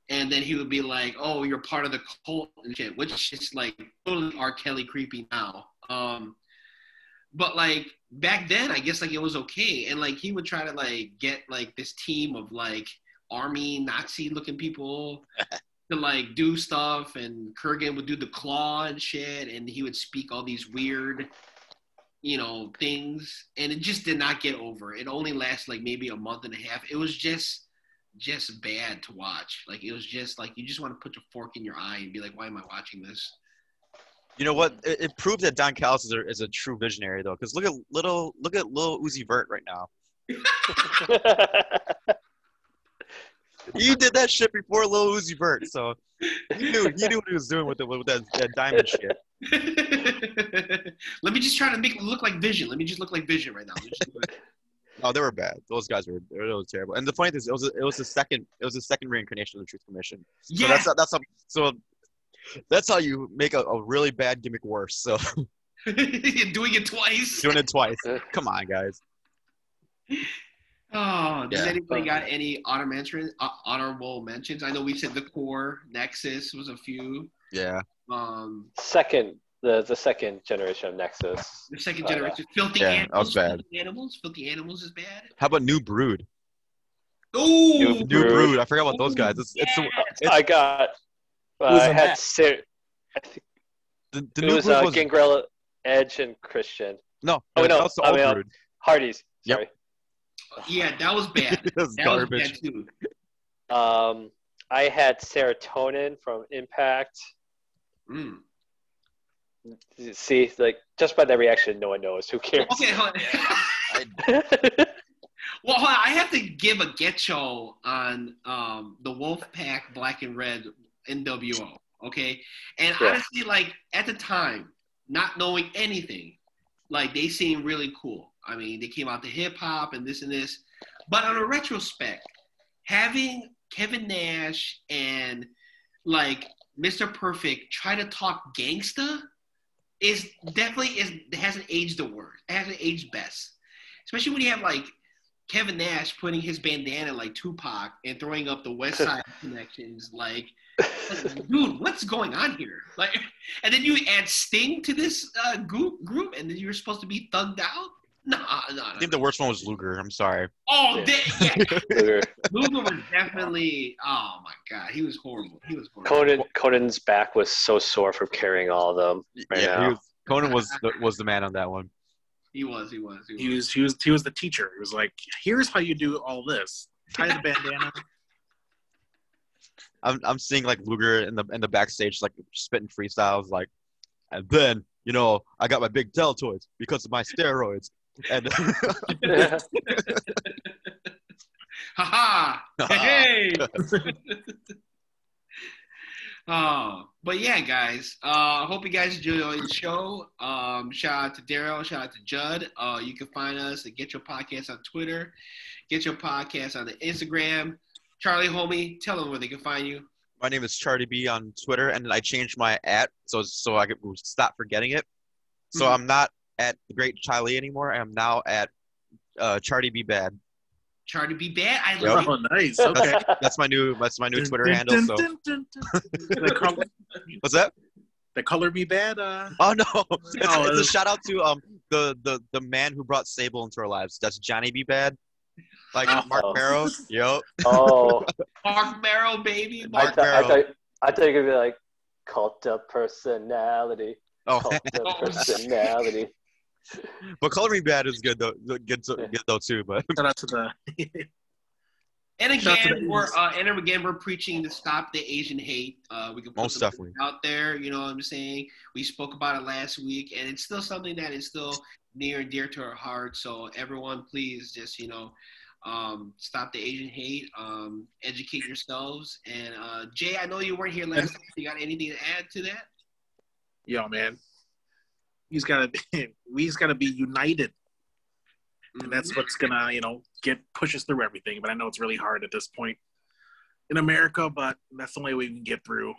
and then he would be like, "Oh, you're part of the cult and shit," which is like totally R. Kelly creepy now. Um, but like back then, I guess like it was okay, and like he would try to like get like this team of like army Nazi looking people to like do stuff, and Kurgan would do the claw and shit, and he would speak all these weird, you know, things, and it just did not get over. It only lasted like maybe a month and a half. It was just, just bad to watch. Like it was just like you just want to put your fork in your eye and be like, why am I watching this? You know what? It, it proved that Don Callis is a, is a true visionary though, because look at little look at little Uzi Vert right now. He did that shit before Lil Uzi Vert, so he knew he knew what he was doing with it with that, that diamond shit. Let me just try to make look like Vision. Let me just look like Vision right now. Let me just look like- No, they were bad. Those guys were they were terrible. And the funny thing is, it was a, it was the second it was the second reincarnation of the Truth Commission. So yeah, that's that's how, so that's how you make a, a really bad gimmick worse. So doing it twice. doing it twice. Come on, guys. Oh, does Yeah. anybody got any honor mention, uh, honorable mentions? I know we said the core Nexus was a few. Yeah. Um, second, the the second generation of Nexus. the second yeah. generation, filthy Yeah, animals. that was bad. Filthy animals. Filthy animals is bad. How about New Brood? Ooh, New New Brood. Brood. I forgot about those guys. It's, it's, it's I got. Uh, I had? Sir, I think the, the it New was Brood uh, was Gangrel, Edge, and Christian. no. Oh, no, was I mean, Brood. Hardy's. Yep. Sorry. yeah, that was bad. It was That was bad too. Um, I had serotonin from Impact. Mm. See, like just by that reaction, no one knows. Who cares? Okay, hold on. Well, hold on. I have to give a getcho on um, the Wolfpack Black and Red NWO. Okay, and Yeah. honestly, like at the time, not knowing anything, like they seemed really cool. I mean, they came out to hip hop and this and this, but on a retrospect, having Kevin Nash and like Mr. Perfect try to talk gangsta is definitely is hasn't aged the worst. It hasn't aged best, especially when you have like Kevin Nash putting his bandana like Tupac and throwing up the West Side connections. Like, like, dude, what's going on here? Like, and then you add Sting to this uh, group, group, and then you're supposed to be thugged out. No, no, I think the worst one was Luger. I'm sorry. Oh, Yeah. they- yeah. Luger. Luger was definitely. Oh my god, he was horrible. He was horrible. Konnan Konnan's back was so sore from carrying all of them. Right yeah, now. was, Konnan was the, was the man on that one. He was. He was. He was. He was he was he was the teacher. He was like, "Here's how you do all this: tie the bandana." I'm I'm seeing like Luger in the in the backstage like spitting freestyles like, and then you know I got my big deltoids because of my steroids. And Ha ha! Hey! Oh, but yeah, guys. Uh, hope you guys enjoyed the show. Um, shout out to Daryl. Shout out to Judd. Uh, you can find us at Get Your Podcast on Twitter. Get Your Podcast on the Instagram. Charlie, homie, tell them where they can find you. my name is Charlie B on Twitter, and I changed my at so so I could stop forgetting it. So Mhm. I'm not at the Great Charlie anymore. I am now at uh, Charlie B Bad. Charlie be bad. I Yep. love Oh, nice. Okay. That's my new that's my new Twitter Dun, handle. dun, So dun, dun, dun. the, color, what's that? the color be bad. Uh, Oh no! It's, Oh, it's a shout out to um the the the man who brought Sable into our lives. That's Johnny B. Badd, like Oh. Marc Mero. Yep. oh, Marc Mero, baby. I, Mark thought, I, Mero. thought, I thought you were gonna be like cult of personality. Oh, Cult of Oh, personality. but Color Me Badd is good though. Good, so- good though too. But shout out to the And Shout out to again, the we're uh, and again we're preaching to stop the Asian hate. Uh, we can put Most definitely. out there. You know what I'm saying? We spoke about it last week, and it's still something that is still near and dear to our heart. So everyone, please just you know. Um, stop the Asian hate. Um, educate yourselves. And uh, Jay, I know you weren't here last time. You got anything to add to that? Yo, man. He's gotta be we's gotta be united. And that's what's gonna, you know, get pushes through everything. But I know it's really hard at this point in America, but that's the only way we can get through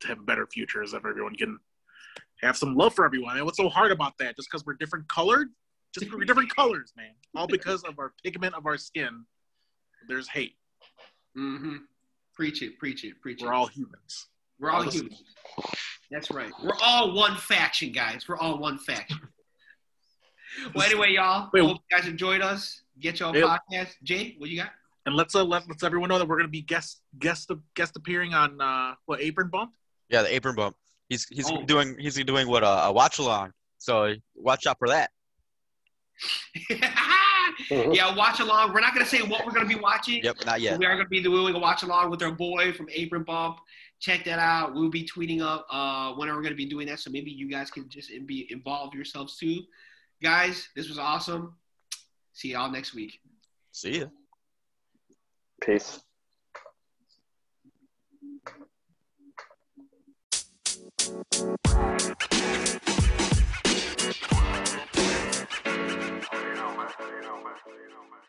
to have a better future is if everyone can have some love for everyone. And what's so hard about that? Just because we're different colored? Just we're different colors, man. All because of our pigment of our skin. There's hate. Mm-hmm. Preach it, preach it, preach it. We're all humans. We're all Listen. humans. That's right. We're all one faction, guys. We're all one faction. well, anyway, y'all. Wait. Hope you guys enjoyed us. Get your Yep. podcast. Jay, what you got? And let's uh, let let's everyone know that we're gonna be guest guest guest appearing on uh what apron bump. Yeah, the apron bump. He's he's Oh. doing he's doing what uh, a watch along. So watch out for that. yeah, watch along. We're not gonna say what we're gonna be watching. Yep, not yet. We are gonna be doing a watch along with our boy from Apron Bump. Check that out. We'll be tweeting up uh, when we're gonna be doing that, so maybe you guys can just be involved yourselves too. Guys, this was awesome. See y'all next week. See ya. Peace. You know, man. You know, man. You know, man.